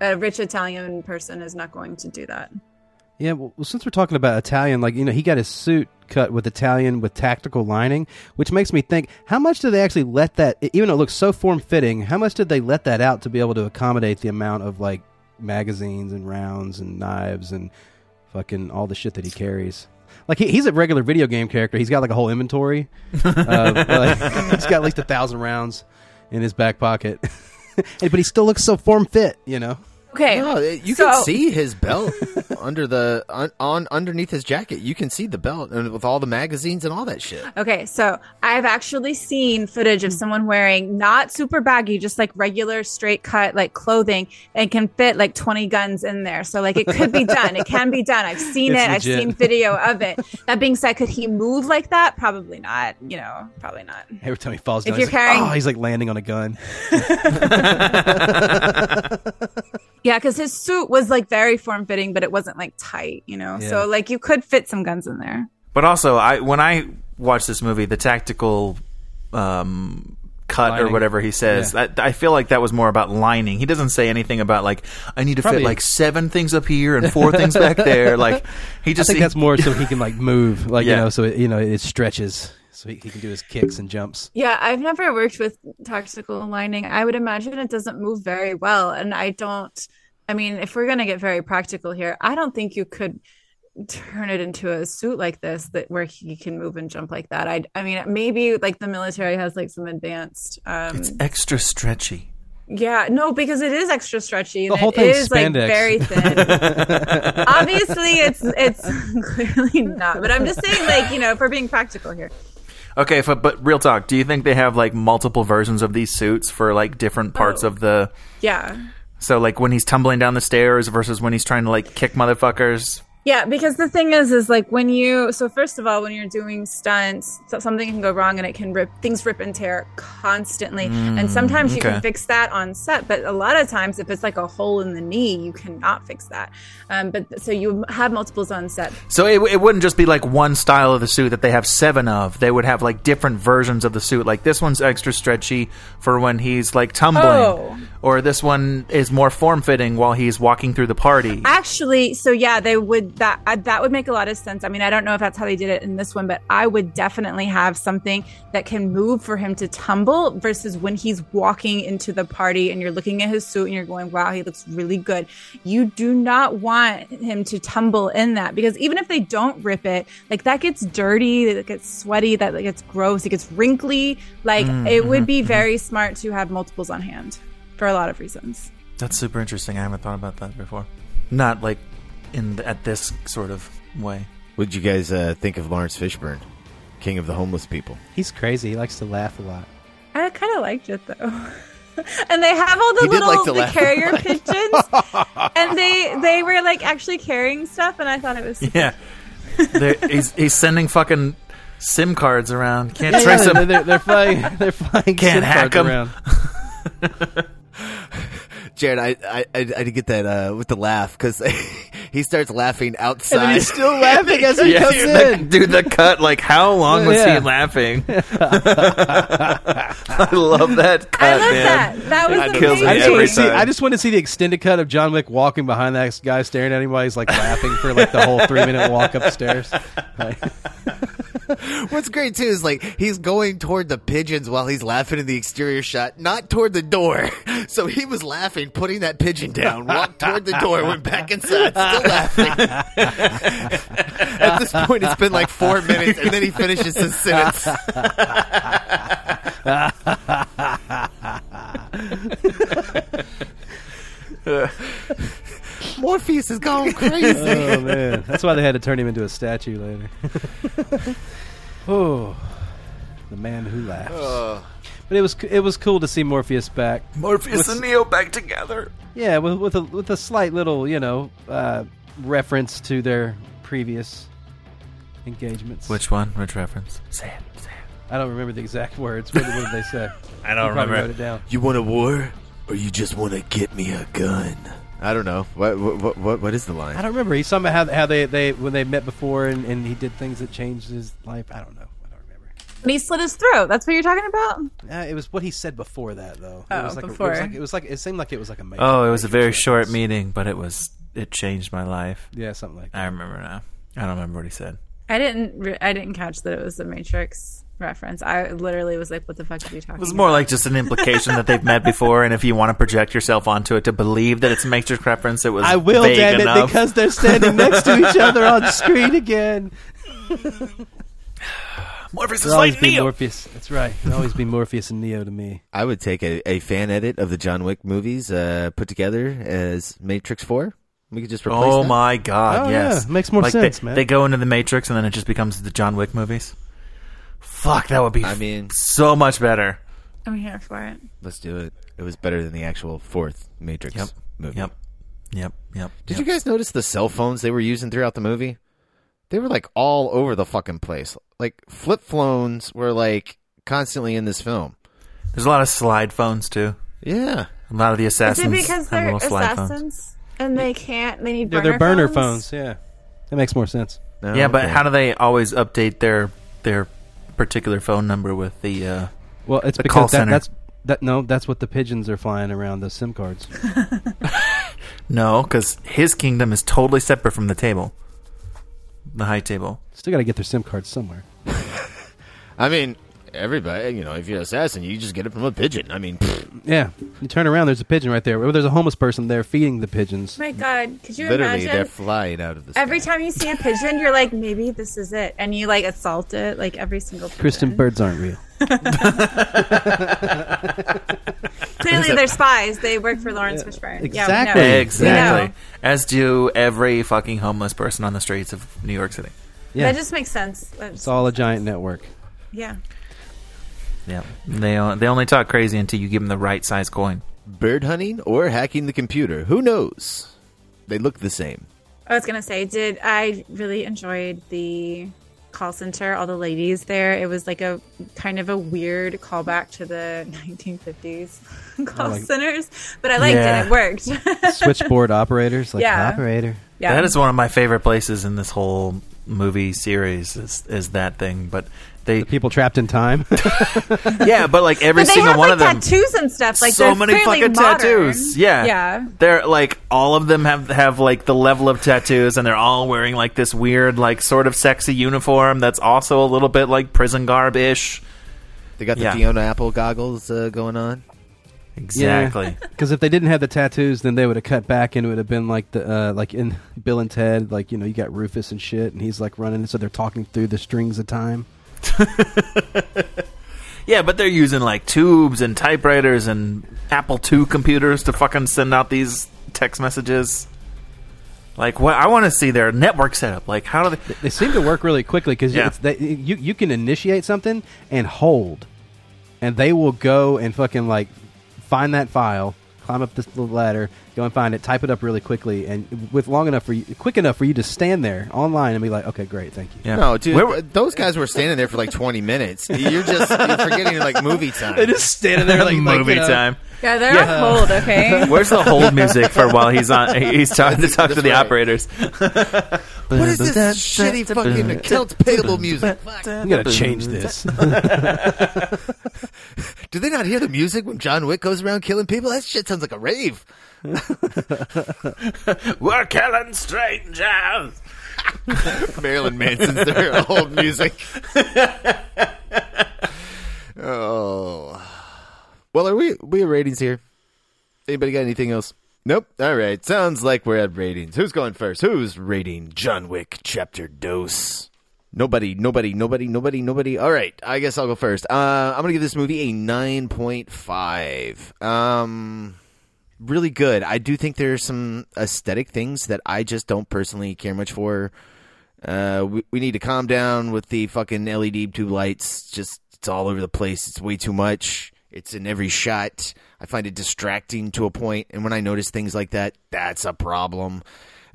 a rich Italian person is not going to do that. Yeah, well, since we're talking about Italian, like you know, he got his suit cut with Italian with tactical lining, which makes me think: how much did they actually let that? Even though it looks so form fitting, how much did they let that out to be able to accommodate the amount of like magazines and rounds and knives and fucking all the shit that he carries? Like he, he's a regular video game character. He's got like a whole inventory. uh, <laughs> like, <laughs> he's got at least a thousand rounds in his back pocket, <laughs> but he still looks so form fit. You know. Okay, No, you so- can see his belt <laughs> under the on, on underneath his jacket. You can see the belt and with all the magazines and all that shit. Okay, so I've actually seen footage of someone wearing not super baggy, just like regular straight cut like clothing and can fit like 20 guns in there. So like it could be done. It can be done. I've seen It's it. I've seen video of it. That being said, could he move like that? Probably not. You know, probably not. Every time he falls If down, you're he's like, carrying- oh, he's like landing on a gun. <laughs> <laughs> Yeah, because his suit was like very form fitting, but it wasn't like tight, you know? Yeah. So like you could fit some guns in there. But also, I when I watched this movie, the tactical um, cut or whatever he says, Yeah. I, I feel like that was more about lining. He doesn't say anything about like I need to Probably- fit like seven things up here and four things back there. Like he <laughs> just I think he- that's more so he can like move, like you know, so it, you know it stretches, so he, he can do his kicks and jumps. Yeah, I've never worked with tactical lining. I would imagine it doesn't move very well. And I don't, I mean, if we're going to get very practical here, I don't think you could turn it into a suit like this that where he can move and jump like that. I, I mean, maybe like the military has like some advanced, um, it's extra stretchy. yeah, no, because it is extra stretchy and The whole it thing's is like very thin. <laughs> Obviously, it's it's <laughs> clearly not. But I'm just saying, like you know, if we're being practical here. Okay, but, but real talk, do you think they have like multiple versions of these suits for like different parts Oh. of the? Yeah, So like when he's tumbling down the stairs versus when he's trying to like kick motherfuckers. Yeah, because the thing is, is like when you, so first of all, when you're doing stunts, so something can go wrong and it can rip, things rip and tear constantly. and Mm, sometimes you can fix that on set, but a lot of times if it's like a hole in the knee, you cannot fix that. Um, but so you have multiples on set. So it, it wouldn't just be like one style of the suit that they have seven of. They would have like different versions of the suit. Like this one's extra stretchy for when he's like tumbling, Oh. or this one is more form fitting while he's walking through the party. Actually, so yeah, they would that uh, that would make a lot of sense. I mean, I don't know if that's how they did it in this one, but I would definitely have something that can move for him to tumble versus when he's walking into the party and you're looking at his suit and you're going, "Wow, he looks really good." You do not want him to tumble in that because even if they don't rip it, like that gets dirty, that gets sweaty, that gets gross, it gets wrinkly. Like Mm, it would mhm, be mhm. very smart to have multiples on hand for a lot of reasons. That's super interesting. I haven't thought about that before. Not like in the, at this sort of way. What'd you guys uh, think of Laurence Fishburne, king of the homeless people? He's crazy. He likes to laugh a lot. I kind of liked it though. <laughs> and they have all the He little like the carrier pigeons, <laughs> and they they were like actually carrying stuff, and I thought it was Yeah, <laughs> he's he's sending fucking SIM cards around. Can't Yeah, trace yeah, him. They're, they're flying. They're flying. Can't SIM hack cards 'em. around. Jared, I I, I, I did get that uh, with the laugh because he starts laughing outside. And he's still laughing as he <laughs> Yeah, comes dude, the, in. dude, the cut. Like, how long was Yeah. he laughing? <laughs> I love that cut, I love man. that. That was It kills me I just, want every to see, time. I just want to see the extended cut of John Wick walking behind that guy, staring at him while he's like laughing for like the whole three minute walk upstairs. Like, <laughs> <laughs> What's great too is like he's going toward the pigeons while he's laughing in the exterior shot, not toward the door. <laughs> So he was laughing, putting that pigeon down, walked toward the door, went back inside, still laughing. <laughs> At this point, it's been like four minutes, and then he finishes his sentence. Morpheus is going <laughs> crazy. oh man, that's why they had to turn him into a statue later. <laughs> oh, the man who laughs. Ugh. But it was it was cool to see Morpheus back. Morpheus With- and Neo back together. Yeah, with with a with a slight little you know uh, reference to their previous engagements. Which one? Which reference? Say it. Say it. I don't remember the exact words. What, what did they say? <laughs> I don't You probably remember. Wrote it down. You want a war, or you just want to get me a gun? I don't know. What what what, what is the line? I don't remember. He's talking about how, how they, they when they met before and, and he did things that changed his life. I don't know. I don't remember. When he slit his throat. That's what you're talking about. Uh, it was what he said before that, though. Oh, it was like A, it, before. was like, it was like it seemed like it was like a major. Oh, it was a very change. short meeting, but it was it changed my life. Yeah, something like that. I remember now. I don't remember what he said. I didn't. Re- I didn't catch that it was the Matrix reference. I literally was like, "What the fuck are you talking?" It was more like just an implication that they've met before, and if you want to project yourself onto it to believe that it's a Matrix reference, it was I will, vague damn it, because they're standing next to each other on screen again. <sighs> Morpheus It'll always be Morpheus. That's right. It'll always be Morpheus and Neo to me. I would take a, a fan edit of the John Wick movies uh, put together as Matrix Four. We could just replace. Oh that. my god, Oh, yes. yeah. Makes more Like, sense, they, man. They go into the Matrix and then it just becomes the John Wick movies. Fuck, that would be I mean, so much better. I'm here for it. let's do it. It was better than the actual fourth Matrix Yep. movie. Yep. Yep. Yep. Did yep. you guys notice the cell phones they were using throughout the movie? They were like all over the fucking place. Like flip phones were like constantly in this film. There's a lot of slide phones too. Yeah. A lot of the Is assassins it because have they're little slide phones. assassins and they can't? They need Yeah, burner they're burner phones. phones. Yeah, that makes more sense. Oh, yeah, but how do they always update their their particular phone number with the uh Well, it's the because call that, center? that's that. No, that's what the pigeons are flying around the SIM cards. <laughs> No, because his kingdom is totally separate from the table. The high table. Still got to get their SIM cards somewhere. <laughs> I mean, everybody, you know, if you're an assassin, you just get it from a pigeon. I mean, pfft, Yeah, you turn around. There's a pigeon right there. Or there's a homeless person there feeding the pigeons. My God, could you literally, imagine? they're flying out of the. Every time you see a pigeon, you're like, maybe this is it, and you like assault it, like every single. Pigeon. Christian birds aren't real. <laughs> <laughs> Clearly, they're spies. They work for Laurence Fishburne. exactly. Yeah, we. Exactly. We know. As do every fucking homeless person on the streets of New York City. Yeah, That just makes sense. That it's all a giant network. yeah. Yeah. They they only talk crazy until you give them the right size coin. bird hunting or hacking the computer. Who knows? They look the same. I was gonna say, did I really enjoyed the call center? All the ladies there. It was like a kind of a weird callback to the <laughs> 1950s <laughs> call like- centers, but I liked Yeah. it. It worked. <laughs> Switchboard operators, like Yeah. operator. yeah. That is one of my favorite places in this whole movie series is is that thing. But they The people trapped in time. <laughs> yeah, but like every but single have one like of them tattoos and stuff. Like so many fucking modern. tattoos. Yeah. yeah. They're like all of them have have like the level of tattoos and they're all wearing like this weird like sort of sexy uniform that's also a little bit like prison garb ish. They got the Yeah. Fiona Apple goggles uh, going on. Exactly. Because if they didn't have the tattoos, then they would have cut back, and it would have been like the uh, like in Bill and Ted, like you know, you got Rufus and shit, and he's like running, so they're talking through the strings of time. <laughs> Yeah, but they're using like tubes and typewriters and Apple II computers to fucking send out these text messages. Like what I want to see their network setup. Like how do they They seem to work really quickly because Yeah. you you can initiate something and hold, and they will go and fucking like find that file, climb up this little ladder, go and find it, type it up really quickly, and with long enough for you, quick enough for you to stand there online and be like, okay, great, thank you. Yeah. No, dude, Where- those guys were standing there for like 20 minutes. You're just you're forgetting like movie time. They're just standing there like <laughs> like, movie you know, time. Yeah, they're on hold. Okay. <laughs> Where's the hold music for while he's on? He's talking to talk to the right. operators. <laughs> What is this shitty fucking accounts payable music? I'm gonna change this. Do they not hear the music when John Wick goes around killing people? That shit sounds like a rave. <laughs> We're killing strangers. <laughs> Marilyn Manson's their old music. <laughs> oh. Well, are we we have ratings here? Anybody got anything else? Nope. All right. Sounds like we're at ratings. Who's going first? Who's rating John Wick Chapter Dose? Nobody, nobody, nobody, nobody, nobody. All right. I guess I'll go first. Uh, I'm going to give this movie a 9.5. Um, really good. I do think there's some aesthetic things that I just don't personally care much for. Uh, we, we need to calm down with the fucking LED tube lights. Just it's all over the place. It's way too much. It's in every shot. I find it distracting to a point, and when I notice things like that, that's a problem.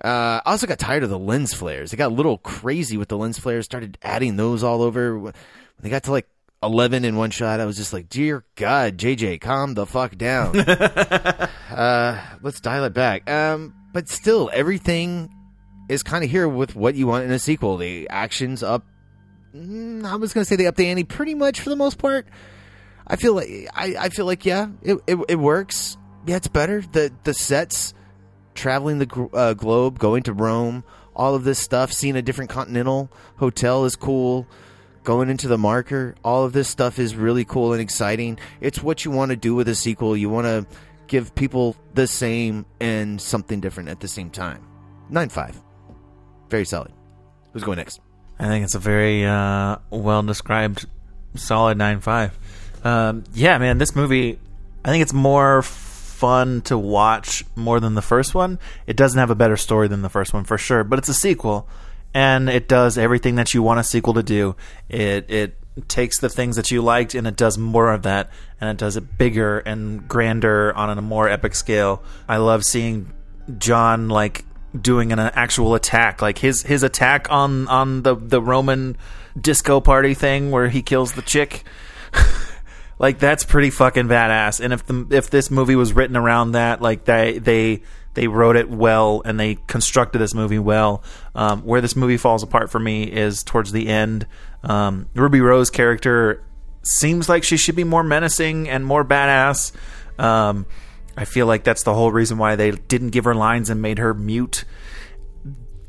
Uh, I also got tired of the lens flares. They got a little crazy with the lens flares. Started adding those all over. They got to like eleven in one shot, I was just like, "Dear God, JJ, calm the fuck down." <laughs> uh, let's dial it back. Um, but still, everything is kind of here with what you want in a sequel. The action's up. mm, I was going to say they up the ante pretty much for the most part. I feel like I, I feel like yeah, it, it it works. Yeah, it's better. The the sets, traveling the uh, globe, going to Rome, all of this stuff, seeing a different continental hotel is cool. Going into the marker, all of this stuff is really cool and exciting. It's what you want to do with a sequel. You want to give people the same and something different at the same time. Nine five, very solid. Who's going next? I think it's a very uh, well described, solid nine five. Um, yeah, man, this movie. I think it's more fun to watch more than the first one. It doesn't have a better story than the first one for sure, but it's a sequel, and it does everything that you want a sequel to do. It it takes the things that you liked and it does more of that, and it does it bigger and grander on a more epic scale. I love seeing John like doing an actual attack, like his his attack on on the the Roman disco party thing where he kills the chick. <laughs> like that's pretty fucking badass. And if the if this movie was written around that, like they they they wrote it well and they constructed this movie well. Um, where this movie falls apart for me is towards the end. Um, Ruby Rose character seems like she should be more menacing and more badass. Um, I feel like that's the whole reason why they didn't give her lines and made her mute.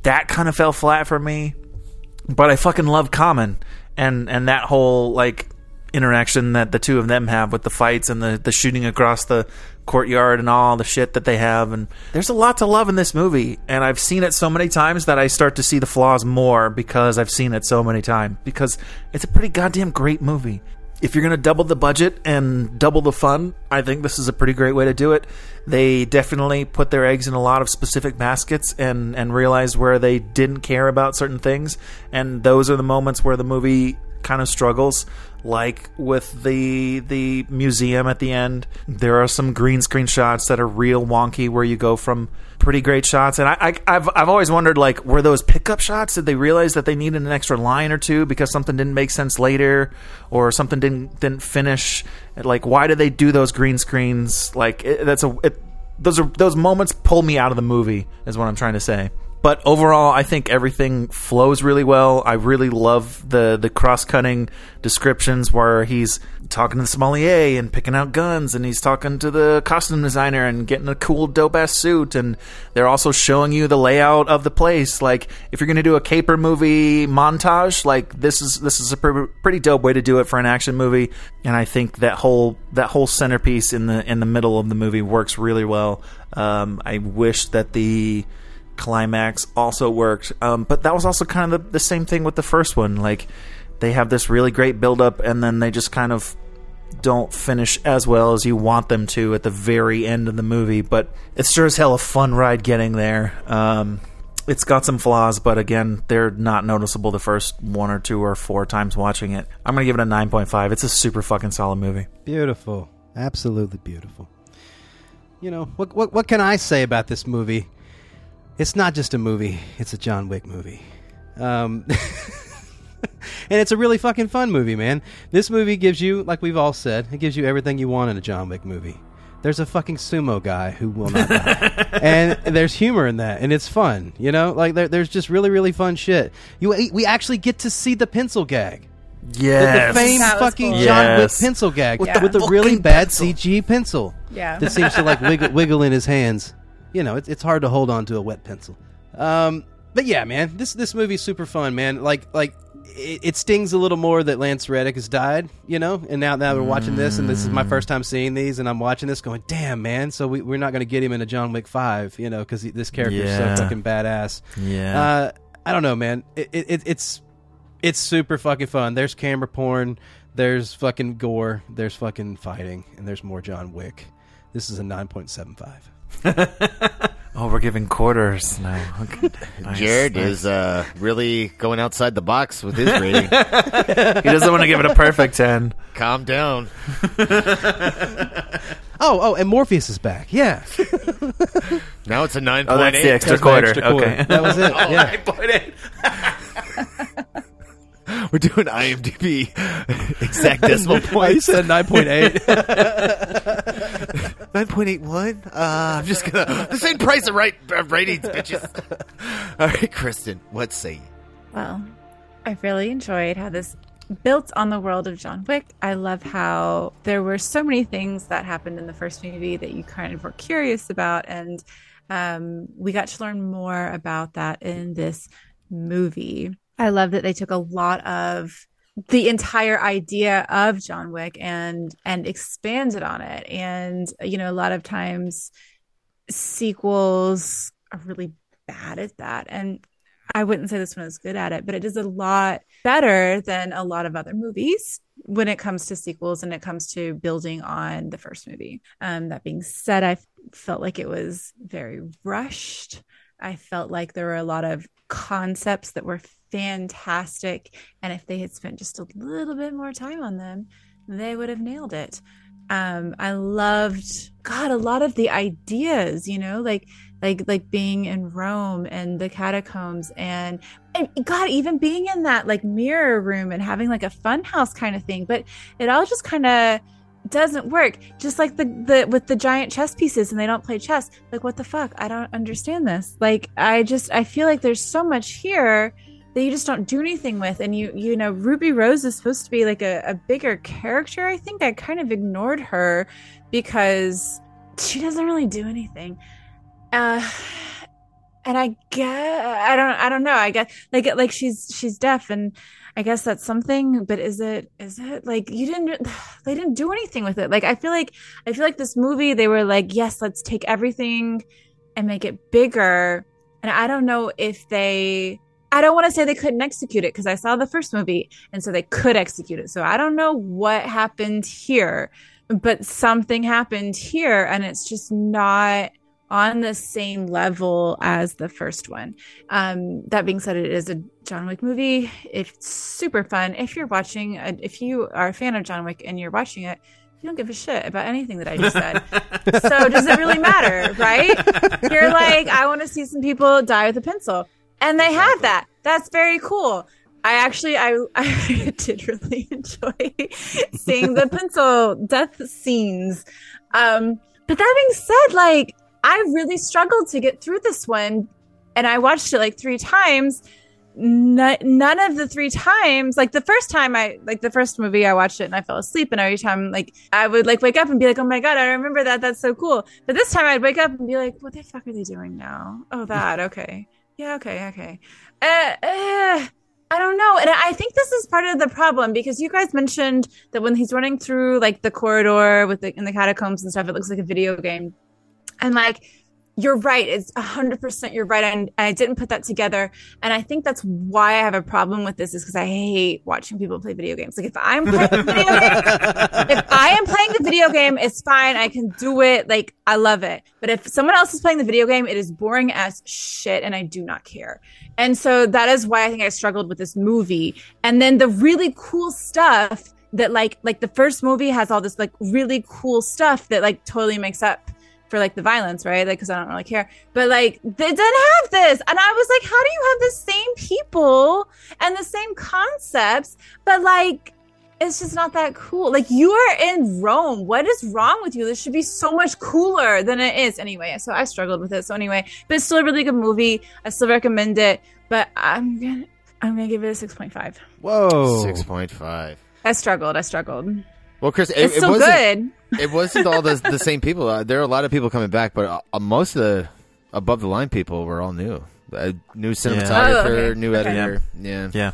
That kind of fell flat for me. But I fucking love Common and and that whole like interaction that the two of them have with the fights and the the shooting across the courtyard and all the shit that they have and there's a lot to love in this movie and I've seen it so many times that I start to see the flaws more because I've seen it so many times because it's a pretty goddamn great movie if you're going to double the budget and double the fun, I think this is a pretty great way to do it. They definitely put their eggs in a lot of specific baskets and and realized where they didn't care about certain things, and those are the moments where the movie kind of struggles like with the the museum at the end there are some green screen shots that are real wonky where you go from pretty great shots. And I, I have I've always wondered like were those pickup shots? Did they realize that they needed an extra line or two because something didn't make sense later or something didn't didn't finish? Like why do they do those green screens? Like it, that's a it, those are those moments pull me out of the movie is what I'm trying to say but overall, I think everything flows really well. I really love the the cross cutting descriptions where he's talking to the sommelier and picking out guns, and he's talking to the costume designer and getting a cool dope ass suit, and they're also showing you the layout of the place. Like if you're gonna do a caper movie montage, like this is this is a pr- pretty dope way to do it for an action movie, and I think that whole that whole centerpiece in the in the middle of the movie works really well. Um, I wish that the climax also worked. Um, but that was also kind of the, the, same thing with the first one. Like they have this really great build up, and then they just kind of don't finish as well as you want them to at the very end of the movie. But it's sure as hell a fun ride getting there. Um, it's got some flaws, but again, they're not noticeable the first one or two or four times watching it. I'm gonna give it a 9.5. It's a super fucking solid movie. Beautiful, absolutely beautiful. You know what? What, what can I say about this movie? It's not just a movie; it's a John Wick movie. Um, <laughs> and it's a really fucking fun movie, man. This movie gives you, like we've all said, it gives you everything you want in a John Wick movie. There's a fucking sumo guy who will not die, <laughs> and there's humor in that, and it's fun. You know, like there, there's just really, really fun shit. You, we actually get to see the pencil gag. Yes. The, the famed fucking cool. John Wick pencil gag With with, the a really bad pencil. CG pencil Yeah. that seems to like wiggle, wiggle in his hands. You know, it's it's hard to hold on to a wet pencil. Um, but yeah, man, this this movie's super fun, man. Like like it, it stings a little more that Lance Reddick has died, you know. And now now we're watching this, and this is my first time seeing these, and I'm watching this, going, damn, man. So we, we're not going to get him in a John Wick five, you know, because this character's Yeah. so fucking badass. Yeah. Uh, I don't know, man. It, it, it, it's it's super fucking fun. There's camera porn, there's fucking gore, there's fucking fighting, and there's more John Wick. This is a nine point seven five. <laughs> Oh, we're giving quarters now. Okay. Nice, Jared nice. is uh, really going outside the box with his rating. <laughs> He doesn't want to give it a perfect 10. Calm down. <laughs> Oh, oh, and Morpheus is back. Yeah, Now it's a nine Oh, point that's the extra That's quarter. extra quarter. Okay. That was it. Oh, yeah. I put it. We're doing IMDb exact decimal Oh, you said nine point eight. Nine point eight one. Uh, I'm just gonna the same price of right uh, ratings, bitches. <laughs> All right, Kristen, what say you? Well, I really enjoyed how this built on the world of John Wick. I love how there were so many things that happened in the first movie that you kind of were curious about, and um, we got to learn more about that in this movie. I love that they took a lot of the entire idea of John Wick and and expanded on it. And you know, a lot of times sequels are really bad at that. And I wouldn't say this one is good at it, but it is a lot better than a lot of other movies when it comes to sequels and it comes to building on the first movie. Um, that being said, I felt like it was very rushed. I felt like there were a lot of concepts that were fantastic. And if they had spent just a little bit more time on them, they would have nailed it. Um, I loved God a lot of the ideas, you know, like like like being in Rome and the catacombs and, and God even being in that like mirror room and having like a fun house kind of thing. But it all just kind of doesn't work. Just like the the with the giant chess pieces and they don't play chess. Like what the fuck? I don't understand this. Like I just I feel like there's so much here that you just don't do anything with. And you you know ruby rose is supposed to be like a, a bigger character. I think i kind of ignored her because she doesn't really do anything. Uh and i guess i don't i don't know. I guess like like she's she's deaf and i guess that's something but is it is it like you didn't <sighs> they didn't do anything with it. Like i feel like i feel like this movie they were like yes let's take everything and make it bigger. And i don't know if they I don't want to say they couldn't execute it because I saw the first movie and so they could execute it. So I don't know what happened here, but something happened here and it's just not on the same level as the first one. Um, that being said, it is a John Wick movie. It's super fun. If you're watching, a, if you are a fan of John Wick and you're watching it, you don't give a shit about anything that I just said. so does it really matter, right? <laughs> You're like, I want to see some people die with a pencil and they have that. That's very cool. I actually I, <laughs> I did really <laughs> enjoy seeing the pencil death scenes. Um, but that being said, like I really struggled to get through this one, and I watched it like three times. None of the three times, like the first time I like the first movie, I watched it and I fell asleep, and every time like I would like wake up and be like, "Oh my god, I remember that. That's so cool." But this time I'd wake up and be like, "What the fuck are they doing now? Oh, that okay." Yeah, okay, okay. Uh, uh, I don't know. And I think this is part of the problem because you guys mentioned that when he's running through like the corridor with the in the catacombs and stuff, it looks like a video game. And like you're right. It's 100% you're right. And I didn't put that together. And I think that's why I have a problem with this is because I hate watching people play video games. Like if I'm playing the video game, if I am playing the video game, it's fine. I can do it. Like I love it. But if someone else is playing the video game, it is boring as shit and I do not care. And so that is why I think I struggled with this movie. And then the really cool stuff that like, like the first movie has all this like really cool stuff that like totally makes up for like the violence, right? Like, because I don't really care. But like, they didn't have this, and I was like, how do you have the same people and the same concepts, but like, it's just not that cool. Like, you are in Rome. What is wrong with you? This should be so much cooler than it is. Anyway, so I struggled with it. So anyway, but it's still a really good movie. I still recommend it. But I'm gonna, I'm gonna give it a six point five. Whoa, six point five. I struggled. I struggled. Well, Chris, it, it's it wasn't, good. It wasn't all the, the same people. Uh, there are a lot of people coming back, but uh, most of the above the line people were all new. Uh, new cinematographer, Oh, okay. new Okay. editor. Yeah. Yeah.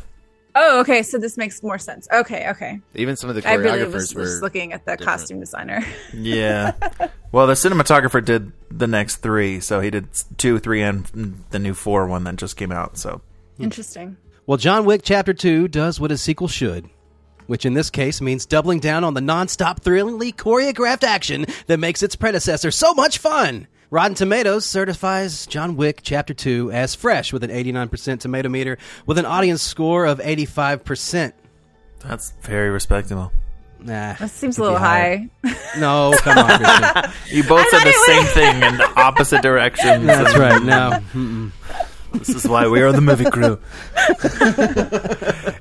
Oh, okay. So this makes more sense. Okay, okay. Even some of the I really was, were. was looking at the costume designer. <laughs> Yeah. well, the cinematographer did the next three, so he did two, three, and the new four one that just came out. So Interesting. Well, John Wick Chapter 2 does what a sequel should, which in this case means doubling down on the non-stop, thrillingly choreographed action that makes its predecessor so much fun. Rotten Tomatoes certifies John Wick Chapter 2 as fresh with an 89% tomato meter with an audience score of 85%. that's very respectable. Nah. That seems a little higher. high. <laughs> No, come on, You both I said the same was- thing in the opposite directions. That's right. No. Mm-mm. This is why we are the movie crew. <laughs>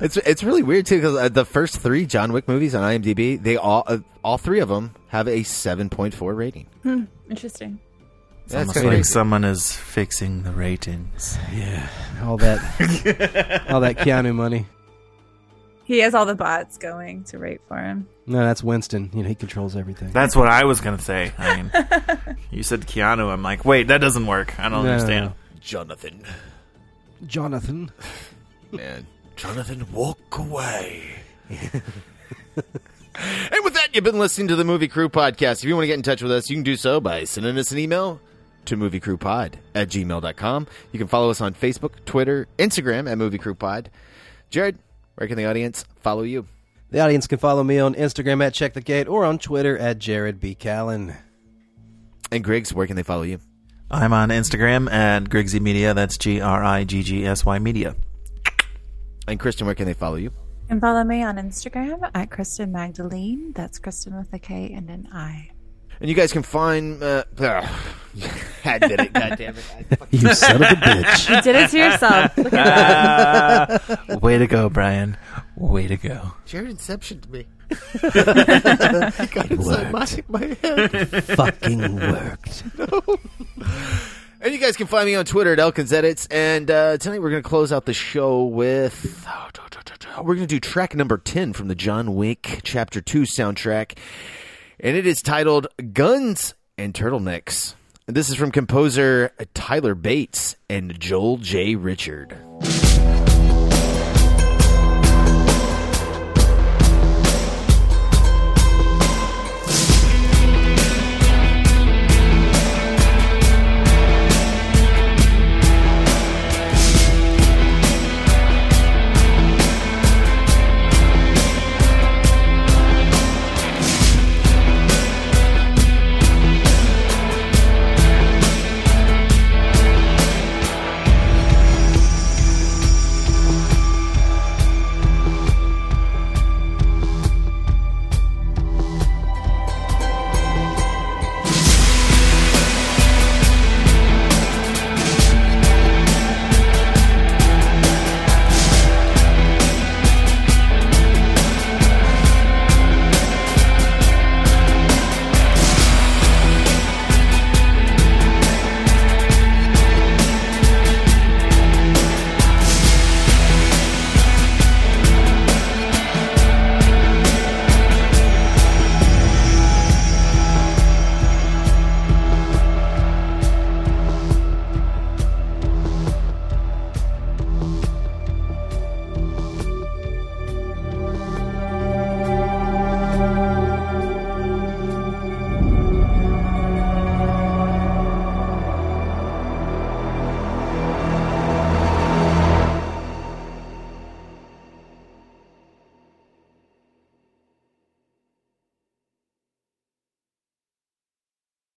it's it's really weird too because uh, the first three John Wick movies on IMDb, they all uh, all three of them have a seven point four rating. Hmm, interesting. It's That's almost like someone is fixing the ratings. Yeah. All that, <laughs> all that Keanu money. He has all the bots going to rate for him. No, that's Winston. You know, he controls everything. That's what I was gonna say. I mean, <laughs> you said Keanu. I'm like, wait, that doesn't work. I don't No, understand. no. Jonathan, Jonathan. man, Jonathan, walk away. <laughs> and with that, you've been listening to the Movie Crew podcast. If you want to get in touch with us, you can do so by sending us an email to moviecrewpod at gmail.com. You can follow us on Facebook, Twitter, Instagram at moviecrewpod. Jared, where can the audience follow you? The audience can follow me on Instagram at Check the Gate or on Twitter at Jared B. Callen. And Griggs, where can they follow you? I'm on Instagram at Griggsy Media. That's G R I G G S Y Media. And Kristen, where can they follow you? You can follow me on Instagram at Kristen Magdalene. That's Kristen with a K and an I. And you guys can find. Uh, <laughs> I did it. God damn it. You son of a bitch. You did it to yourself. <laughs> Look at that. Way to go, Brian. Way to go. Jared Inception to me. Got inside my, my head. Fucking worked. <laughs> And you guys can find me on Twitter at Elkins Edits. And uh, tonight we're going to close out the show with. We're going to do track number 10 from the John Wick Chapter 2 soundtrack. And it is titled Guns and Turtlenecks. And this is from composer Tyler Bates and Joel J. Richard.